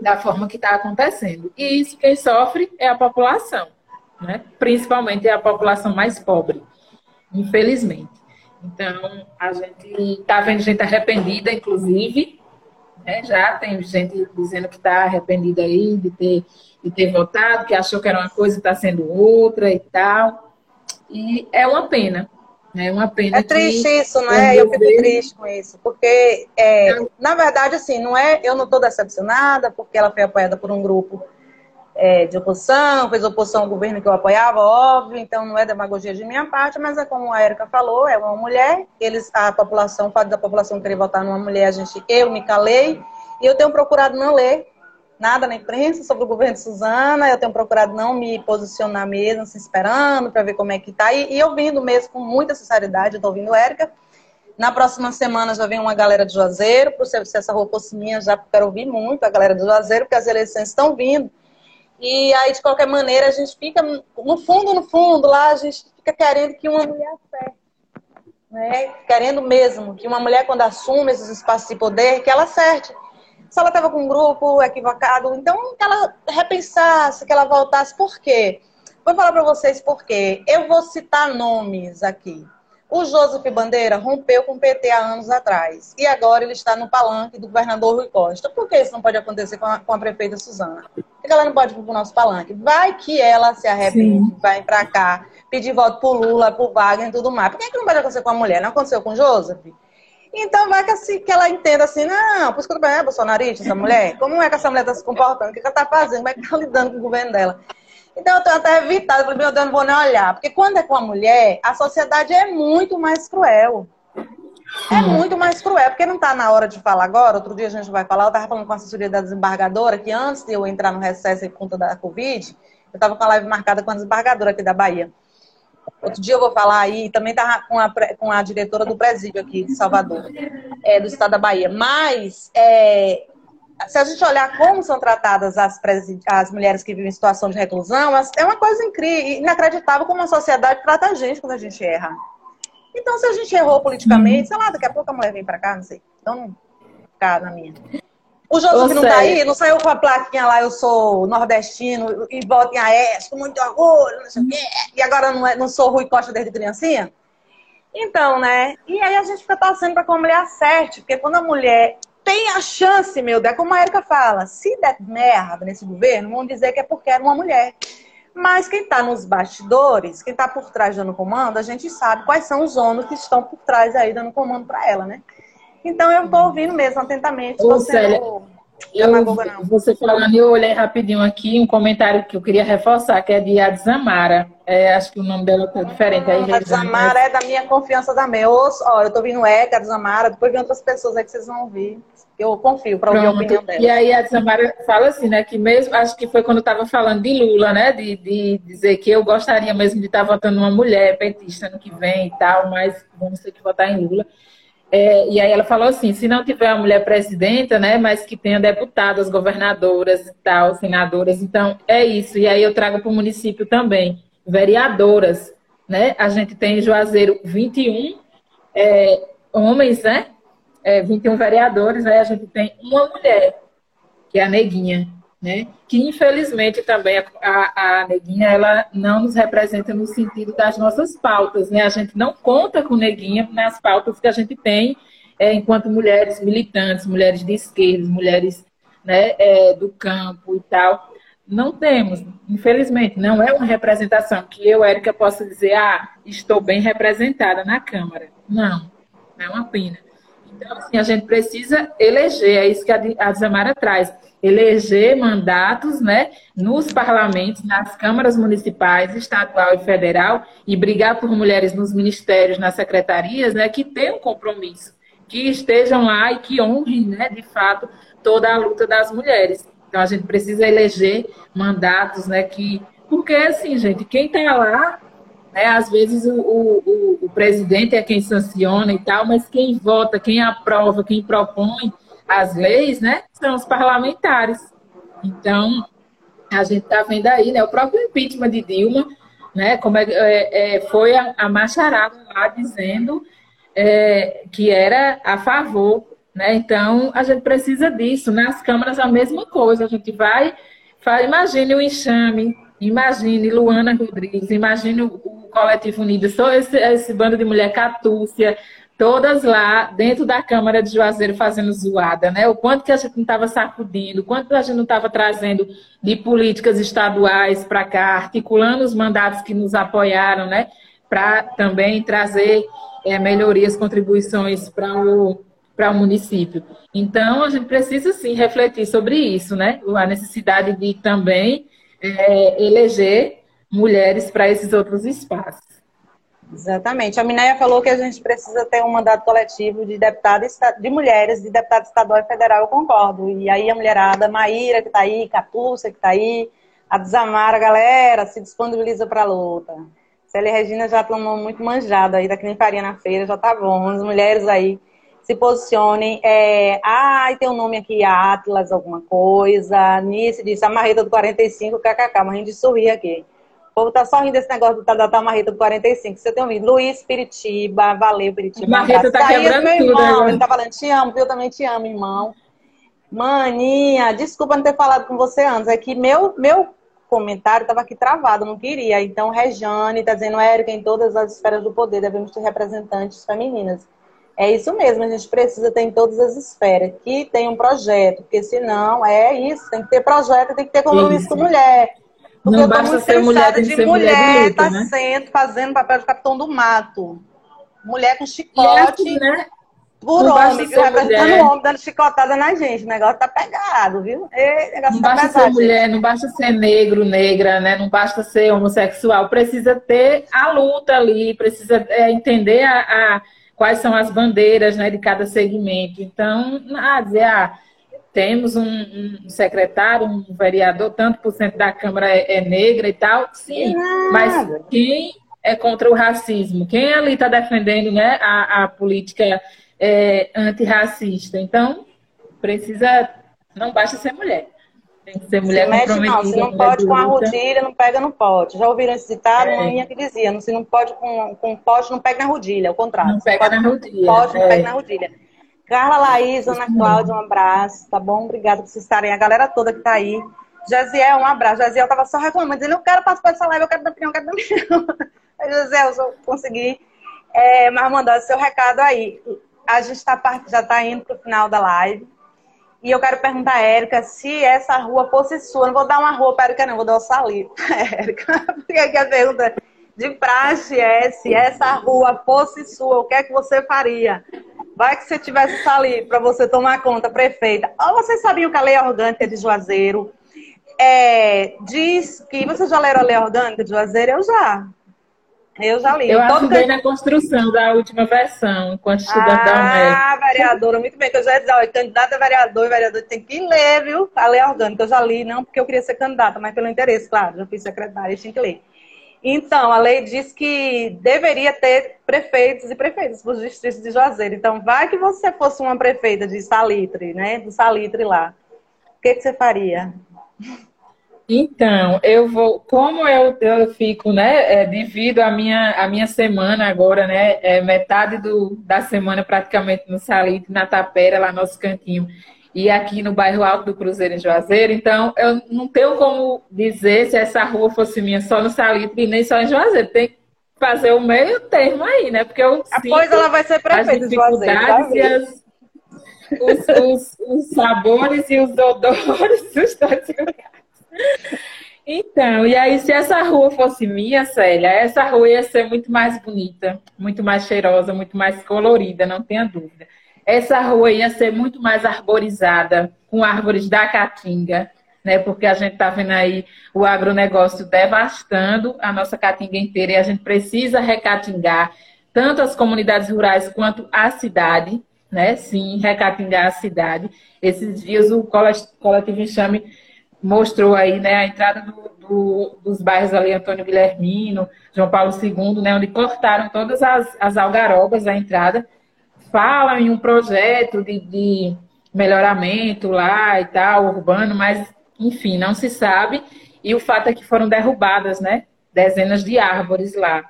da forma que está acontecendo. E isso quem sofre é a população, né? principalmente é a população mais pobre, infelizmente. Então, a gente está vendo gente arrependida, inclusive, né? já tem gente dizendo que está arrependida aí de ter, de ter votado, que achou que era uma coisa e está sendo outra e tal. E é uma pena, é uma pena. É triste isso, não é? Eu fico triste com isso, porque, é, na verdade, assim, não é, eu não estou decepcionada, porque ela foi apoiada por um grupo é, de oposição, fez oposição ao governo que eu apoiava, óbvio, então não é demagogia de minha parte, mas é como a Erika falou, é uma mulher, eles, a população, o fato da população querer votar numa mulher, a gente, eu me calei, e eu tenho procurado não ler nada na imprensa sobre o governo de Suzana, eu tenho procurado não me posicionar mesmo, se esperando para ver como é que tá, e, e ouvindo mesmo com muita sinceridade, estou ouvindo Érica. Na próxima semana já vem uma galera de Juazeiro, por ser essa roupa minha, já quero ouvir muito a galera de Juazeiro, porque as eleições estão vindo. E aí, de qualquer maneira, a gente fica, no fundo, no fundo, lá a gente fica querendo que uma mulher acerte. Né? Querendo mesmo que uma mulher, quando assume esses espaços de poder, que ela acerte se ela estava com um grupo equivocado, então que ela repensasse, que ela voltasse. Por quê? Vou falar para vocês por quê. Eu vou citar nomes aqui. O Joseph Bandeira rompeu com o PT há anos atrás. E agora ele está no palanque do governador Rui Costa. Por que isso não pode acontecer com a, com a prefeita Suzana? Por que ela não pode vir para o nosso palanque? Vai que ela se arrepende, Sim. vai para cá, pedir voto para Lula, para Wagner e tudo mais. Por que, é que não pode acontecer com a mulher? Não aconteceu com o Joseph? Então vai que, assim, que ela entenda assim, não, por isso que eu tô é bolsonarista, essa mulher. Como é que essa mulher está se comportando? O que, ela está fazendo? Como é que está lidando com o governo dela? Então eu tenho até evitado, falei, meu Deus, não vou nem olhar. Porque quando é com a mulher, a sociedade é muito mais cruel. É muito mais cruel, porque não está na hora de falar agora. Outro dia a gente vai falar, eu estava falando com a assessoria da desembargadora, que antes de eu entrar no recesso por conta da Covid, eu estava com a live marcada com a desembargadora aqui da Bahia. Outro dia eu vou falar aí, também estava com a, com a diretora do presídio aqui de Salvador, é, do estado da Bahia. Mas, é, se a gente olhar como são tratadas as, as mulheres que vivem em situação de reclusão, é uma coisa incrível, inacreditável como a sociedade trata a gente quando a gente erra. Então, se a gente errou politicamente, sei lá, daqui a pouco a mulher vem para cá, não sei. Então, ficar na minha. O José não tá aí, não saiu com a plaquinha lá, eu sou nordestino e voto em AES, com muito orgulho, não sei o quê, e agora não, é, não sou Rui Costa desde criancinha? Então, né? E aí a gente fica torcendo para que a mulher acerte, porque quando a mulher tem a chance, meu Deus, como a Erika fala, se der merda nesse governo, vão dizer que é porque era uma mulher. Mas quem está nos bastidores, quem está por trás dando comando, a gente sabe quais são os homens que estão por trás aí dando comando para ela, né? Então eu estou ouvindo mesmo atentamente. Ô, você Célia, eu, você falando, eu olhei rapidinho aqui um comentário que eu queria reforçar, que é de Adzamara. É, acho que o nome dela está diferente. Hum, aí, Adzamara é da minha confiança também. Eu, ó, eu estou ouvindo Eca, Adzamara, depois vem outras pessoas aí que vocês vão ouvir. Eu confio para ouvir a opinião dela. E aí a Adzamara fala assim, né, que mesmo, acho que foi quando eu estava falando de Lula, né, de, de dizer que eu gostaria mesmo de estar tá votando uma mulher petista no que vem e tal, mas vamos ter que votar em Lula. É, e aí ela falou assim, se não tiver uma mulher presidenta, né, mas que tenha deputadas, governadoras e tal, senadoras, então é isso. E aí eu trago para o município também, vereadoras, né? A gente tem em Juazeiro 21 é, homens, né? É, 21 vereadores, aí a gente tem uma mulher, que é a Neguinha né? Que infelizmente também a, a, a, Neguinha ela não nos representa no sentido das nossas pautas, né? A gente não conta com Neguinha nas pautas que a gente tem é, enquanto mulheres militantes, mulheres de esquerda, mulheres né, é, do campo e tal. Não temos, infelizmente, não é uma representação que eu, Érica, possa dizer, ah, estou bem representada na Câmara. Não, é uma pena. Então, assim, a gente precisa eleger, é isso que a Zamara traz eleger mandatos né, nos parlamentos, nas câmaras municipais, estadual e federal, e brigar por mulheres nos ministérios, nas secretarias, né, que tenham compromisso, que estejam lá e que honrem, né, de fato, toda a luta das mulheres. Então, a gente precisa eleger mandatos né, que. Porque, assim, gente, quem está lá né? Às vezes o, o, o, presidente é quem sanciona e tal, mas quem vota, quem aprova, quem propõe as leis, né, são os parlamentares. Então, a gente está vendo aí, né, o próprio impeachment de Dilma, né, como é, é, é foi a, a macharada lá dizendo é, que era a favor, né, então a gente precisa disso. Nas câmaras a mesma coisa, a gente vai, fala, imagine o enxame, imagine Luana Rodrigues, imagine o, o Coletivo Unidas, só esse, esse bando de mulher Catúcia, todas lá dentro da Câmara de Juazeiro fazendo zoada, né? O quanto que a gente não estava sacudindo, o quanto a gente não estava trazendo de políticas estaduais para cá, articulando os mandatos que nos apoiaram, né? Para também trazer é, melhorias, contribuições para o para o município. Então, a gente precisa sim refletir sobre isso, né? A necessidade de também é, eleger mulheres para esses outros espaços. Exatamente. A Minéia falou que a gente precisa ter um mandato coletivo de deputados, de mulheres, de deputado estadual e federal, eu concordo. E aí a mulherada, Maíra que está aí, Catúcia que está aí, a Desamara, galera, se disponibiliza para a luta. Célia Regina já tomou muito manjada aí, daqui nem faria na feira, já tá bom. As mulheres aí se posicionem. É, ai, tem um nome aqui, Atlas, alguma coisa. Nice disse, a marreta do 45, kkk, mas a gente sorri aqui. O povo tá só rindo desse negócio da Tata Marreta do 45. Você tem ouvido? Luiz Piritiba, valeu, Piritiba. Marreta tá quebrando meu irmão, ele tá falando, te amo, eu também te amo, irmão. Maninha, desculpa não ter falado com você antes. É que meu, meu comentário estava aqui travado, não queria. Então, Rejane está dizendo, Érica, em todas as esferas do poder devemos ter representantes femininas. É isso mesmo, a gente precisa ter em todas as esferas, que tem um projeto, porque senão é isso, tem que ter projeto, tem que ter compromisso com mulher. Porque não eu muito ser mulher, de ser mulher, mulher tá né? sendo, fazendo papel de capitão do mato. Mulher com chicote. É assim, né? Por não homem, representando o homem dando chicotada na gente. O negócio tá pegado, viu? E, não tá basta pesado, ser mulher, gente. não basta ser negro, negra, né? Não basta ser homossexual. Precisa ter a luta ali, precisa é, entender a, a, quais são as bandeiras né, de cada segmento. Então, ah, dizer, ah, temos um, um, secretário, um vereador, tanto por cento da Câmara é, é negra e tal, sim, mas quem é contra o racismo? Quem ali está defendendo né, a, a política é, antirracista? Então, precisa, não basta ser mulher. Tem que ser mulher se comprometida. Não, se não pode com a rodilha, não pega no pote. Já ouviram esse ditado? É. Mãe que dizia, se não pode com, com pote, não pega na rodilha, ao contrário. Não pega na rodilha. Pode, não é. pega na rodilha. Carla Laís, Ana Cláudia, um abraço, tá bom? Obrigada por vocês estarem, a galera toda que tá aí. Jaziel, um abraço. Jaziel tava só reclamando, dizendo, eu quero participar dessa live, eu quero dar opinião, eu quero dar opinião. Jaziel, eu consegui é, mas mandar seu recado aí. A gente tá, já tá indo pro final da live. E eu quero perguntar a Érica se essa rua fosse sua. Não vou dar uma rua para a Érica, não, vou dar o salito Érica. Porque aqui a pergunta de praxe é se essa rua fosse sua, o que é que você faria? Vai que você tivesse ali para você tomar conta, prefeita. Ou vocês sabiam que a lei orgânica de Juazeiro é, diz que. Você já leram a lei orgânica de Juazeiro? Eu já. Eu já li. Eu ajudei na construção da última versão, enquanto estudante ah, da UNED. Ah, vereadora, muito bem. Que eu já ia dizer, candidato a vereador e vereador tem que ler, viu? A lei orgânica. Eu já li, não porque eu queria ser candidata, mas pelo interesse, claro. Já fui secretária, tinha que ler. Então, a lei diz que deveria ter prefeitos e prefeitas para os distritos de Juazeiro. Então, vai que você fosse uma prefeita de Salitre, né? Do Salitre lá. O que, que você faria? Então, eu vou, como eu, eu fico, né, é, devido à minha, a minha semana agora, né, é, metade do, da semana praticamente no Salitre, na Tapera, lá nosso cantinho, e aqui no bairro Alto do Cruzeiro, em Juazeiro. Então, eu não tenho como dizer se essa rua fosse minha só no Salitre e nem só em Juazeiro. Tem que fazer o meio termo aí, né? Porque eu Depois ela vai ser prefeita de Juazeiro. E as, os, os, os, sabores e os odores dos dois lugares. Então, e aí, se essa rua fosse minha, Célia, essa rua ia ser muito mais bonita, muito mais cheirosa, muito mais colorida, não tenha dúvida essa rua ia ser muito mais arborizada, com árvores da caatinga, né? Porque a gente está vendo aí o agronegócio devastando a nossa caatinga inteira e a gente precisa recatingar tanto as comunidades rurais quanto a cidade, né? Sim, recatingar a cidade. Esses dias o coletivo Enxame mostrou aí, né, a entrada do, do do, dos bairros ali, Antônio Guilhermino, João Paulo II, né, onde cortaram todas as, as algarobas da entrada, falam em um projeto de, de melhoramento lá e tal, urbano, mas, enfim, não se sabe. E o fato é que foram derrubadas, né, dezenas de árvores lá.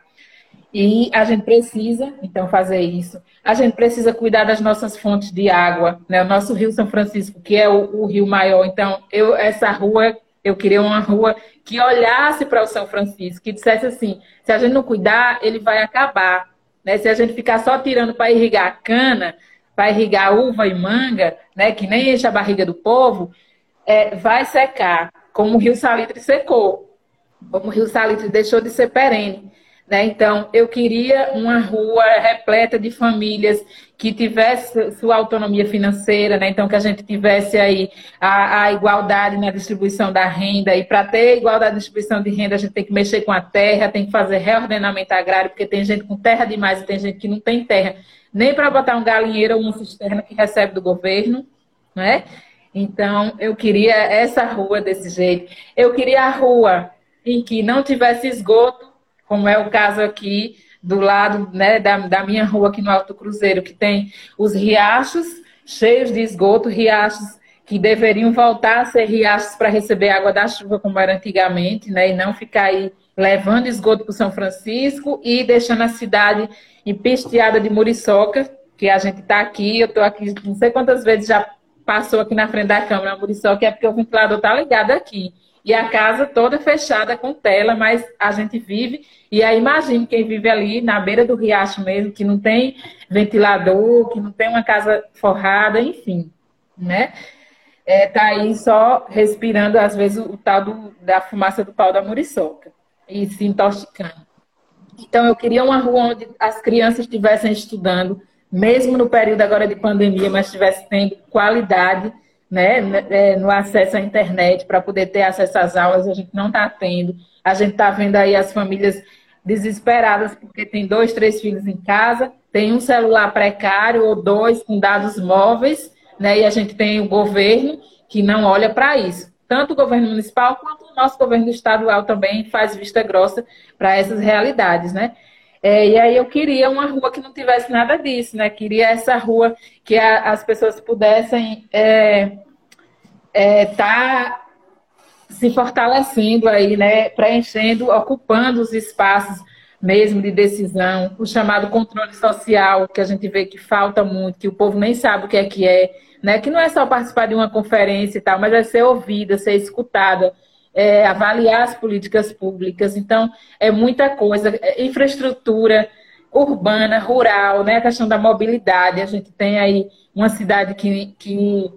E a gente precisa, então, fazer isso. A gente precisa cuidar das nossas fontes de água, né? O nosso Rio São Francisco, que é o, o rio maior. Então, eu, essa rua, eu queria uma rua que olhasse para o São Francisco, que dissesse assim: se a gente não cuidar, ele vai acabar. Né? Se a gente ficar só tirando para irrigar cana, para irrigar uva e manga, né? que nem enche a barriga do povo, é, vai secar, como o Rio Salitre secou, como o Rio Salitre deixou de ser perene. Né? Então, eu queria uma rua repleta de famílias que tivesse sua autonomia financeira, né? então que a gente tivesse aí a, a igualdade na distribuição da renda, e para ter igualdade na distribuição de renda, a gente tem que mexer com a terra, tem que fazer reordenamento agrário, porque tem gente com terra demais e tem gente que não tem terra, nem para botar um galinheiro ou uma cisterna que recebe do governo, né? Então, eu queria essa rua desse jeito. Eu queria a rua em que não tivesse esgoto, como é o caso aqui do lado né, da, da minha rua aqui no Alto Cruzeiro, que tem os riachos cheios de esgoto, riachos que deveriam voltar a ser riachos para receber água da chuva, como era antigamente, né, e não ficar aí levando esgoto para São Francisco e deixando a cidade empesteada de muriçoca, que a gente está aqui, eu estou aqui, não sei quantas vezes já passou aqui na frente da câmera a muriçoca, é porque o ventilador está ligado aqui. E a casa toda fechada com tela, mas a gente vive. E aí imagine quem vive ali na beira do riacho mesmo, que não tem ventilador, que não tem uma casa forrada, enfim, né? É, tá aí só respirando, às vezes, o, o tal do, da fumaça do pau da muriçoca e se intoxicando. Então, eu queria uma rua onde as crianças estivessem estudando, mesmo no período agora de pandemia, mas estivessem tendo qualidade né, né, é, no acesso à internet para poder ter acesso às aulas, a gente não está tendo. A gente está vendo aí as famílias desesperadas porque tem dois, três filhos em casa, tem um celular precário ou dois com dados móveis, né, e a gente tem o governo que não olha para isso. Tanto o governo municipal quanto o nosso governo estadual também faz vista grossa para essas realidades, né? É, e aí eu queria uma rua que não tivesse nada disso, né? Queria essa rua que a, as pessoas pudessem estar é, é, tá se fortalecendo aí, né? Preenchendo, ocupando os espaços mesmo de decisão, o chamado controle social, que a gente vê que falta muito, que o povo nem sabe o que é que é, né? Que não é só participar de uma conferência e tal, mas é ser ouvida, ser escutada é, avaliar as políticas públicas. Então, é muita coisa. É, infraestrutura urbana, rural, né? a questão da mobilidade. A gente tem aí uma cidade que, que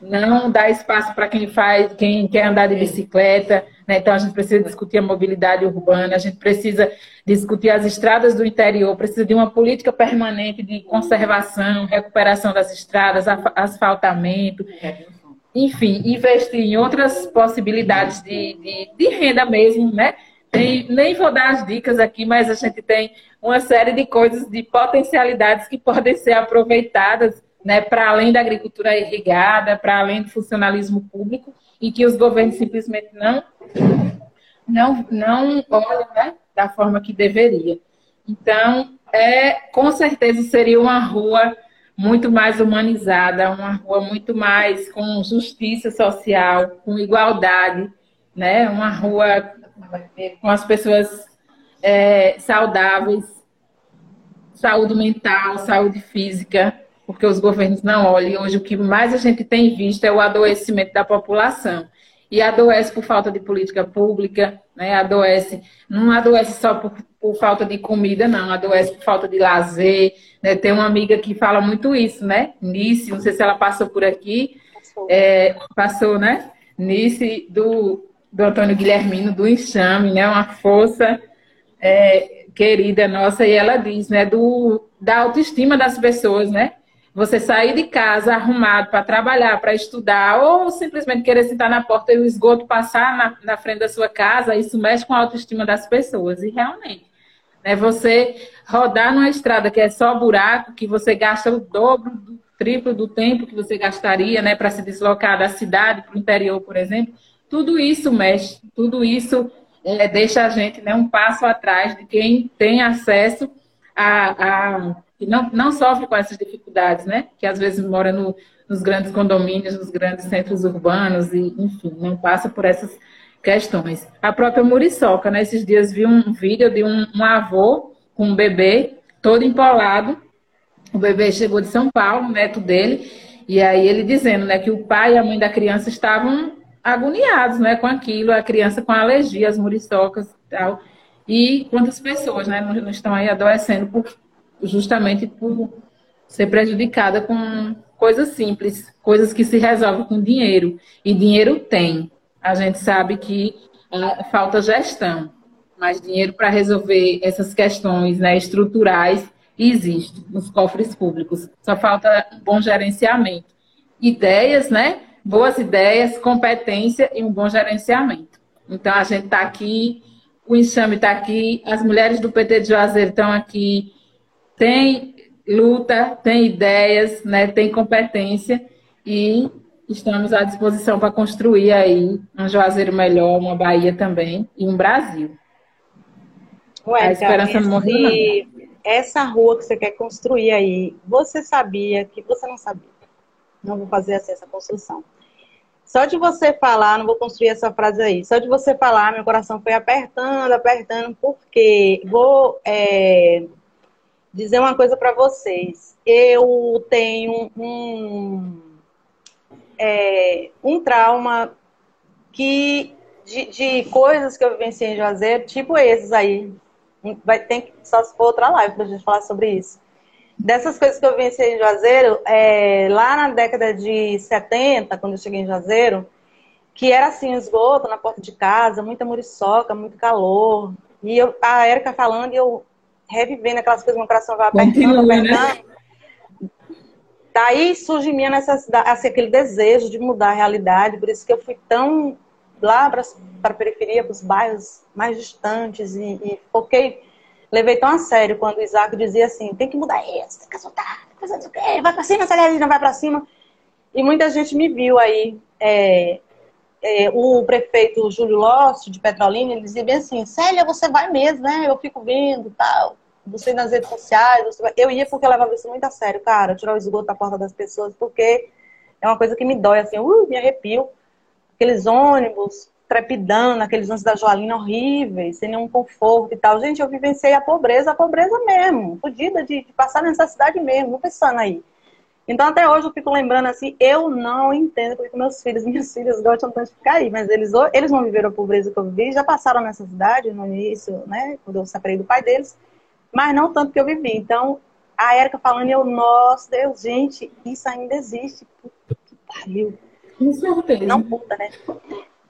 não dá espaço para quem faz, quem quer andar de bicicleta. Né? Então, a gente precisa discutir a mobilidade urbana, a gente precisa discutir as estradas do interior, precisa de uma política permanente de conservação, recuperação das estradas, asfaltamento enfim, investir em outras possibilidades de, de, de renda mesmo, né? Tem, nem vou dar as dicas aqui, mas a gente tem uma série de coisas, de potencialidades que podem ser aproveitadas né, para além da agricultura irrigada, para além do funcionalismo público, e que os governos simplesmente não, não, não olham né, da forma que deveria. Então, é, com certeza seria uma rua muito mais humanizada, uma rua muito mais com justiça social, com igualdade, né? Uma rua com as pessoas é, saudáveis, saúde mental, saúde física, porque os governos não olham. Hoje o que mais a gente tem visto é o adoecimento da população. E adoece por falta de política pública, né? adoece, não adoece só por, por falta de comida, não, adoece por falta de lazer, né? Tem uma amiga que fala muito isso, né? Nice, não sei se ela passou por aqui. Passou, é, passou né? Nice do, do Antônio Guilhermino, do Enxame, né? Uma força é, querida nossa, e ela diz, né? Do, da autoestima das pessoas, né? Você sair de casa arrumado para trabalhar, para estudar, ou simplesmente querer sentar na porta e o esgoto passar na, na frente da sua casa, isso mexe com a autoestima das pessoas. E realmente, né, você rodar numa estrada que é só buraco, que você gasta o dobro, do triplo do tempo que você gastaria né, para se deslocar da cidade para o interior, por exemplo, tudo isso mexe, tudo isso é, deixa a gente né, um passo atrás de quem tem acesso a, a que não, não sofre com essas dificuldades, né? Que às vezes mora no, nos grandes condomínios, nos grandes centros urbanos e, enfim, não passa por essas questões. A própria Muriçoca, né? Esses dias vi um vídeo de um, um avô com um bebê todo empolado. O bebê chegou de São Paulo, neto dele, e aí ele dizendo, né, que o pai e a mãe da criança estavam agoniados, né, com aquilo, a criança com alergia, as muriçocas e tal. E quantas pessoas, né, não, estão aí adoecendo por, justamente por ser prejudicada com coisas simples, coisas que se resolvem com dinheiro. E dinheiro tem. A gente sabe que uh, falta gestão, mas dinheiro para resolver essas questões né, estruturais existe nos cofres públicos. Só falta um bom gerenciamento. Ideias, né? Boas ideias, competência e um bom gerenciamento. Então, a gente está aqui, o enxame está aqui, as mulheres do PT de Juazeiro estão aqui, tem luta, tem ideias, né, tem competência e estamos à disposição para construir aí um Juazeiro melhor, uma Bahia também e um Brasil. Ué, a esperança não morreu essa rua que você quer construir aí, você sabia que você não sabia. Não vou fazer assim, essa construção. Só de você falar, não vou construir essa frase aí, só de você falar, meu coração foi apertando, apertando, porque vou é, dizer uma coisa para vocês. Eu tenho um, é, um trauma que de, de, coisas que eu vivenciei em Juazeiro, tipo esses aí. Vai ter só se for outra live pra gente falar sobre isso. Dessas coisas que eu vivenciei em Juazeiro, é, lá na década de 70, quando eu cheguei em Juazeiro, que era assim, esgoto na porta de casa, muita muriçoca, muito calor. E eu, a Érica falando e eu revivendo aquelas coisas, meu coração vai apertando, né? apertando. Né? Daí surge mim necessidade, assim, aquele desejo de mudar a realidade, por isso que eu fui tão lá para a periferia, para os bairros mais distantes e, e foquei, levei tão a sério quando o Isaac dizia assim, tem que mudar isso, tem que soltar, vai para cima, sai não vai para cima. E muita gente me viu aí, é, é, o prefeito Júlio Lócio, de Petrolina, ele dizia bem assim, Célia, você vai mesmo, né? Eu fico vendo, tal, você nas redes sociais, eu ia porque eu levava isso muito a sério, cara, tirar o esgoto da porta das pessoas, porque é uma coisa que me dói, assim, uh, me arrepio. Aqueles ônibus trepidando, aqueles ônibus da Joalina horríveis, sem nenhum conforto e tal. Gente, eu vivenciei a pobreza, a pobreza mesmo, fodida de, de passar necessidade mesmo, não pensando aí. Então, até hoje, eu fico lembrando assim, eu não entendo porque meus filhos minhas filhas gostam tanto de ficar aí, mas eles, eles não viveram a pobreza que eu vivi, já passaram nessa cidade no início, né, quando eu separei do pai deles, mas não tanto que eu vivi. Então, a Érica falando, eu, nossa, Deus, gente, isso ainda existe. Puta que pariu. Com certeza. Não puta, né?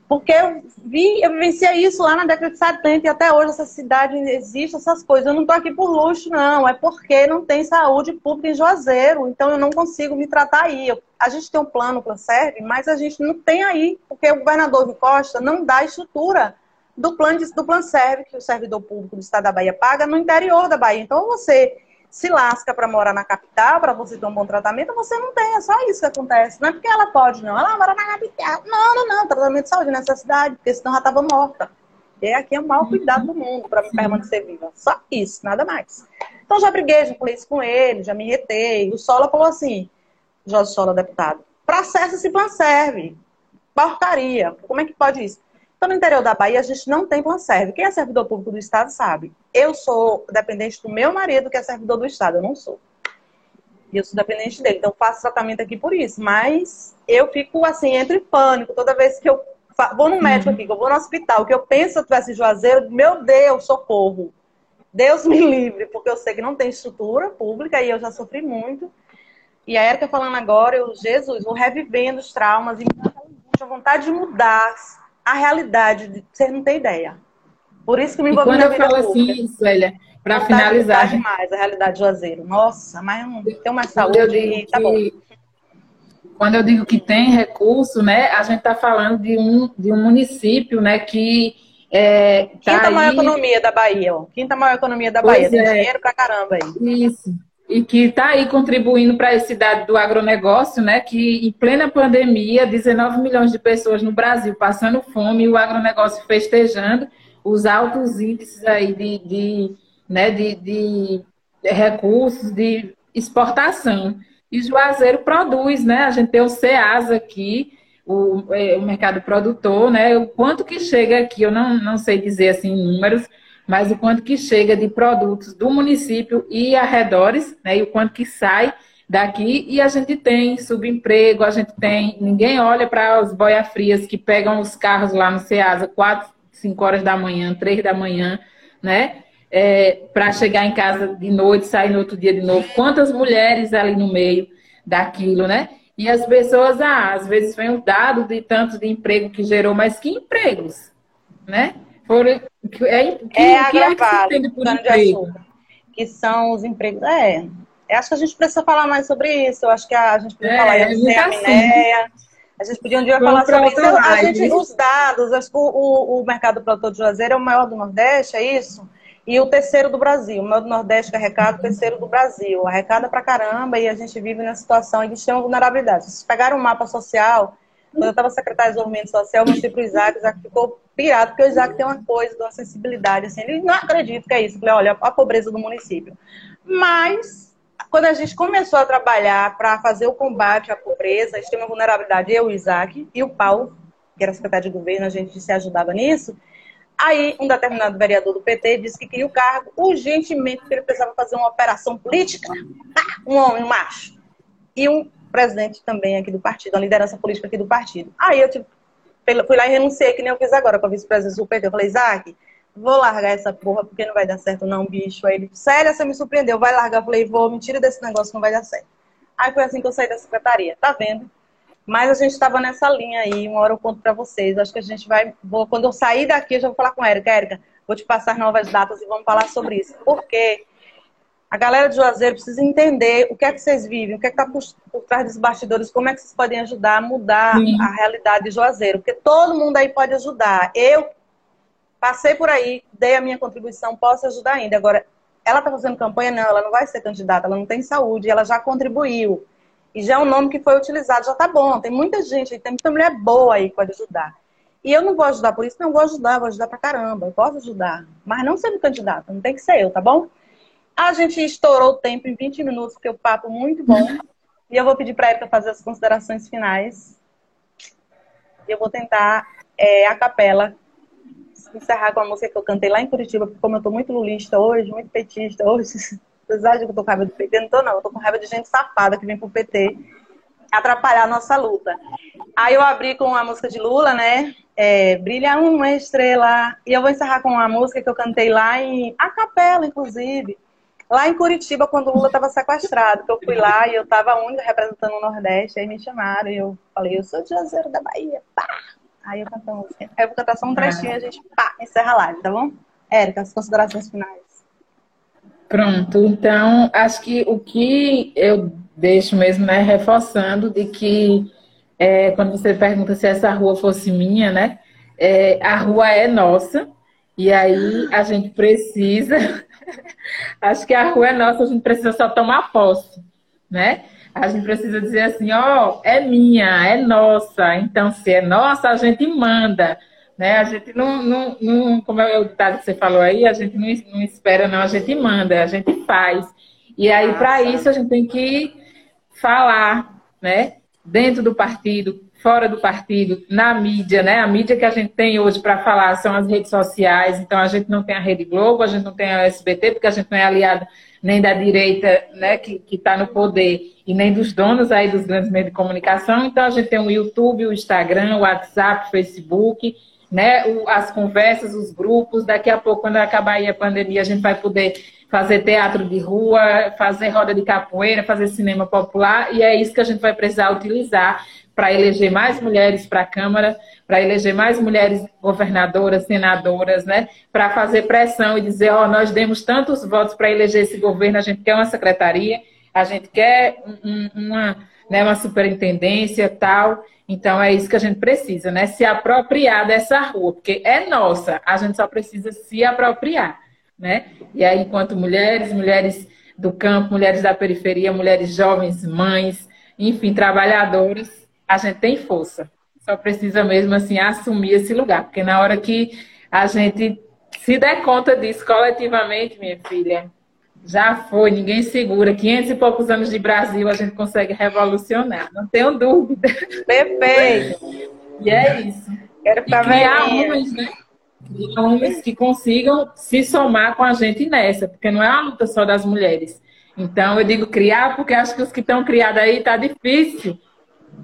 Porque eu vi, eu vivenciei isso lá na década de 70 e até hoje essa cidade existe, essas coisas. Eu não estou aqui por luxo, não. É porque não tem saúde pública em Juazeiro. Então eu não consigo me tratar aí. Eu, a gente tem um plano para serve, mas a gente não tem aí, porque o governador Costa não dá estrutura do plano, do plano serve que o servidor público do estado da Bahia paga no interior da Bahia. Então você se lasca para morar na capital, para você ter um bom tratamento, você não tem. É só isso que acontece. Não é porque ela pode, não. Ela mora na capital. Não, não, não. Tratamento de saúde nessa cidade, porque senão já estava morta. E aqui é o maior cuidado do mundo para permanecer viva. Só isso, nada mais. Então já briguei, já falei isso com ele, já me retei. O Sola falou assim, Jorge Sola, deputado, processo se serve. Porcaria. Como é que pode isso? Então, no interior da Bahia, a gente não tem plan serve. Quem é servidor público do Estado sabe. Eu sou dependente do meu marido, que é servidor do Estado. Eu não sou. E eu sou dependente dele. Então, faço tratamento aqui por isso. Mas eu fico, assim, entre pânico. Toda vez que eu vou no médico uhum. aqui, que eu vou no hospital, que eu penso que eu tivesse Juazeiro, meu Deus, socorro. Deus me livre, porque eu sei que não tem estrutura pública e eu já sofri muito. E a Erika falando agora, eu, Jesus, vou revivendo os traumas e me vontade de mudar a realidade, de, você não tem ideia. Por isso que me envolvi na vida Quando eu falo assim, Célia, para finalizar... demais a realidade de Juazeiro. Nossa, mas não tem mais saúde e tá bom. Quando eu digo que tem recurso, né, a gente está falando de um, de um município, né, que é, tá Quinta aí... maior economia da Bahia, ó. Quinta maior economia da pois Bahia. Tem é. dinheiro pra caramba aí. Isso. E que está aí contribuindo para a cidade do agronegócio, né? Que em plena pandemia, 19 milhões de pessoas no Brasil passando fome e o agronegócio festejando os altos índices aí de, de, né, de, de recursos, de exportação. E Juazeiro produz, né? A gente tem o SEAS aqui, o, é, o mercado produtor, né? O quanto que chega aqui, eu não, não sei dizer assim números, mas o quanto que chega de produtos do município e arredores, né? E o quanto que sai daqui e a gente tem subemprego, a gente tem. Ninguém olha para os boia frias que pegam os carros lá no Ceasa 4, 5 horas da manhã, 3 da manhã, né? É, para chegar em casa de noite, sair no outro dia de novo. Quantas mulheres ali no meio daquilo, né? E as pessoas, ah, às vezes vem o dado de tanto de emprego que gerou, mas que empregos, né? Foram, que, é, que, é agravado, que, é que são os empregos. É, eu acho que a gente precisa falar mais sobre isso. Eu acho que a, a gente podia é, falar em a Minéia. A gente podia um dia Vamos falar sobre isso. A gente, os dados, acho que o, o, o mercado produtor de Juazeiro é o maior do Nordeste, é isso? E o terceiro do Brasil. O maior do Nordeste que arrecada, o terceiro do Brasil. Arrecada pra caramba e a gente vive numa situação de extrema vulnerabilidade. Se vocês pegaram um mapa social, quando eu estava secretária de desenvolvimento social, eu mostrei para o Isaac, o Isaac ficou pirado, porque o Isaac tem uma coisa, uma sensibilidade, assim, ele não acredita que é isso. Falei, olha, a pobreza do município. Mas, quando a gente começou a trabalhar para fazer o combate à pobreza, à extrema vulnerabilidade, eu, o Isaac e o Paulo, que era secretário de governo, a gente se ajudava nisso, Aí, um determinado vereador do PT disse que queria o cargo urgentemente, porque ele precisava fazer uma operação política. Um homem, um macho. E um presidente também aqui do partido, a liderança política aqui do partido. Aí eu tipo, fui lá e renunciei, que nem eu fiz agora com a vice-presidente do PT. Eu falei, Isaac, vou largar essa porra porque não vai dar certo não, bicho. Aí ele, sério, você me surpreendeu, vai largar. Eu falei, vou, me tira desse negócio, não vai dar certo. Aí foi assim que eu saí da secretaria, tá vendo? Mas a gente estava nessa linha aí, uma hora eu conto para vocês. Acho que a gente vai, vou, quando eu sair daqui, eu já vou falar com a Érica. Érica, vou te passar novas datas e vamos falar sobre isso. Por quê? A galera de Juazeiro precisa entender o que é que vocês vivem, o que é que está por, por, trás dos bastidores, como é que vocês podem ajudar a mudar Sim. a realidade de Juazeiro. Porque todo mundo aí pode ajudar. Eu passei por aí, dei a minha contribuição, posso ajudar ainda. Agora, ela está fazendo campanha? Não, ela não vai ser candidata, ela não tem saúde, ela já contribuiu. E já é um nome que foi utilizado, já tá bom. Tem muita gente, tem muita mulher boa aí que pode ajudar. E eu não vou ajudar por isso, não vou ajudar, vou ajudar pra caramba. Eu posso ajudar. Mas não sendo candidata, não tem que ser eu, tá bom? A gente estourou o tempo em 20 minutos, porque o papo é muito bom. E eu vou pedir para Erika fazer as considerações finais. E eu vou tentar, é, a capela, encerrar com a música que eu cantei lá em Curitiba, porque como eu tô muito lulista hoje, muito petista hoje, apesar de que eu tô com raiva do PT, não tô não, eu tô com raiva de gente safada que vem pro PT atrapalhar a nossa luta. Aí eu abri com a música de Lula, né? É, Brilha uma estrela. E eu vou encerrar com uma música que eu cantei lá em a capela, inclusive Lá em Curitiba, quando o Lula estava sequestrado, que eu fui lá e eu estava única representando o Nordeste, aí me chamaram e eu falei, eu sou de Juazeiro da Bahia, pá! Aí eu canto a música. Aí eu vou cantar só um trechinho e a gente, pá, encerra a live, tá bom? Érica, as considerações finais. Pronto, então, acho que o que eu deixo mesmo, né, reforçando de que é, quando você pergunta se essa rua fosse minha, né, é, a rua é nossa, e aí a gente precisa Acho que a rua é nossa, a gente precisa só tomar posse, né? A gente precisa dizer assim, ó, oh, é minha, é nossa. Então, se é nossa, a gente manda, né? A gente não, não, não como é o ditado que você falou aí, a gente não, não espera, não, a gente manda, a gente faz. E aí, para isso, a gente tem que falar, né? Dentro do partido, fora do partido, na mídia, né? A mídia que a gente tem hoje para falar são as redes sociais. Então a gente não tem a Rede Globo, a gente não tem a SBT, porque a gente não é aliado nem da direita, né, que está no poder, e nem dos donos aí dos grandes meios de comunicação. Então a gente tem o YouTube, o Instagram, o WhatsApp, o Facebook, né, as conversas, os grupos. Daqui a pouco, quando acabar a pandemia, a gente vai poder fazer teatro de rua, fazer roda de capoeira, fazer cinema popular, e é isso que a gente vai precisar utilizar para eleger mais mulheres para a Câmara, para eleger mais mulheres governadoras, senadoras, né? Para fazer pressão e dizer, ó, oh, nós demos tantos votos para eleger esse governo, a gente quer uma secretaria, a gente quer um, uma, né, uma superintendência tal. Então é isso que a gente precisa, né? Se apropriar dessa rua, porque é nossa, a gente só precisa se apropriar, né? E aí, enquanto mulheres, mulheres do campo, mulheres da periferia, mulheres jovens, mães, enfim, trabalhadoras, a gente tem força. Só precisa mesmo assim assumir esse lugar, porque na hora que a gente se der conta disso coletivamente, minha filha, já foi, ninguém segura. 500 e poucos anos de Brasil a gente consegue revolucionar, não tenho dúvida. Perfeito. E é isso. Quero e criar homens, né? Criar homens que consigam se somar com a gente nessa, porque não é uma luta só das mulheres. Então eu digo criar porque acho que os que estão criados aí tá difícil.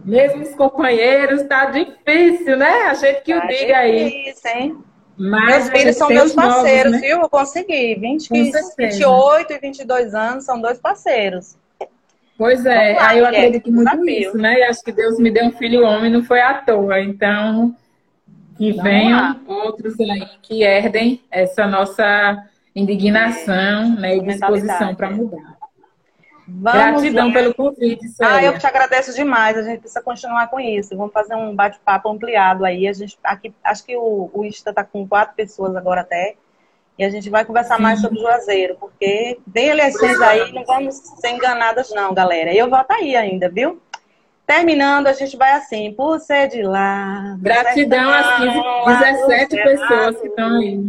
Mesmo os companheiros, tá difícil, né? A gente que tá o diga aí. Difícil, hein? Mas meus filhos são meus parceiros, novos, né? viu? Eu consegui. 20, 28 e 22 anos são dois parceiros. Pois é, lá, aí eu acredito muito desafio. nisso, né? E acho que Deus me deu um filho homem, não foi à toa. Então, que Vamos venham lá. outros aí que herdem essa nossa indignação né, e disposição para mudar. Vamos Gratidão pelo convite, Célia. Ah, eu te agradeço demais. A gente precisa continuar com isso. Vamos fazer um bate-papo ampliado aí. A gente, aqui, acho que o, o Insta está com quatro pessoas agora até. E a gente vai conversar Sim. mais sobre o Juazeiro, porque vem eleições aí, não vamos ser enganadas não, galera. Eu voto aí ainda, viu? Terminando, a gente vai assim, por ser de lá. Gratidão às 17 pessoas que estão aí.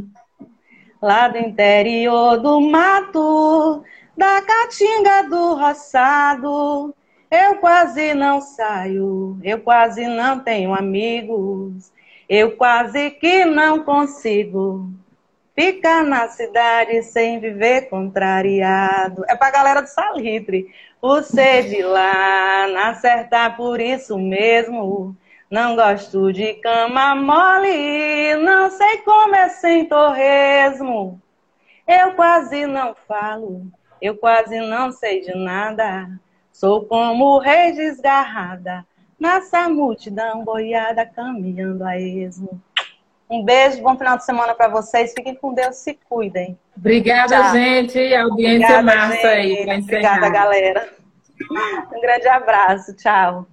Lá do interior do mato, da caatinga do roçado, eu quase não saio, eu quase não tenho amigos, eu quase que não consigo ficar na cidade sem viver contrariado. É pra galera do Salitre. Ser de lá, na certa por isso mesmo. Não gosto de cama mole, não sei como é sem torresmo. Eu quase não falo, eu quase não sei de nada. Sou como rei desgarrada, nessa multidão boiada caminhando a esmo. Um beijo, bom final de semana para vocês. Fiquem com Deus, se cuidem. Obrigada, Tchau. gente. A audiência Obrigada, massa gente. aí. Obrigada, galera. Um grande abraço. Tchau.